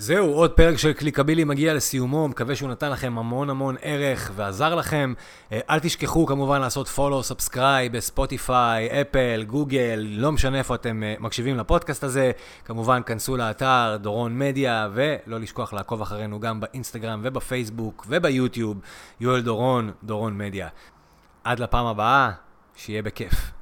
זהו, עוד פרק של קליקבילי מגיע לסיומו, מקווה שהוא נתן לכם המון המון ערך ועזר לכם. אה, אל תשכחו כמובן לעשות follow, subscribe בספוטיפיי, אפל, גוגל, לא משנה איפה אתם אה, מקשיבים לפודקאסט הזה. כמובן, כנסו לאתר דורון מדיה, ולא לשכוח לעקוב אחרינו גם באינסטגרם ובפייסבוק וביוטיוב. יואל דורון, דורון מדיה. עד לפעם הבאה, שיהיה בכיף.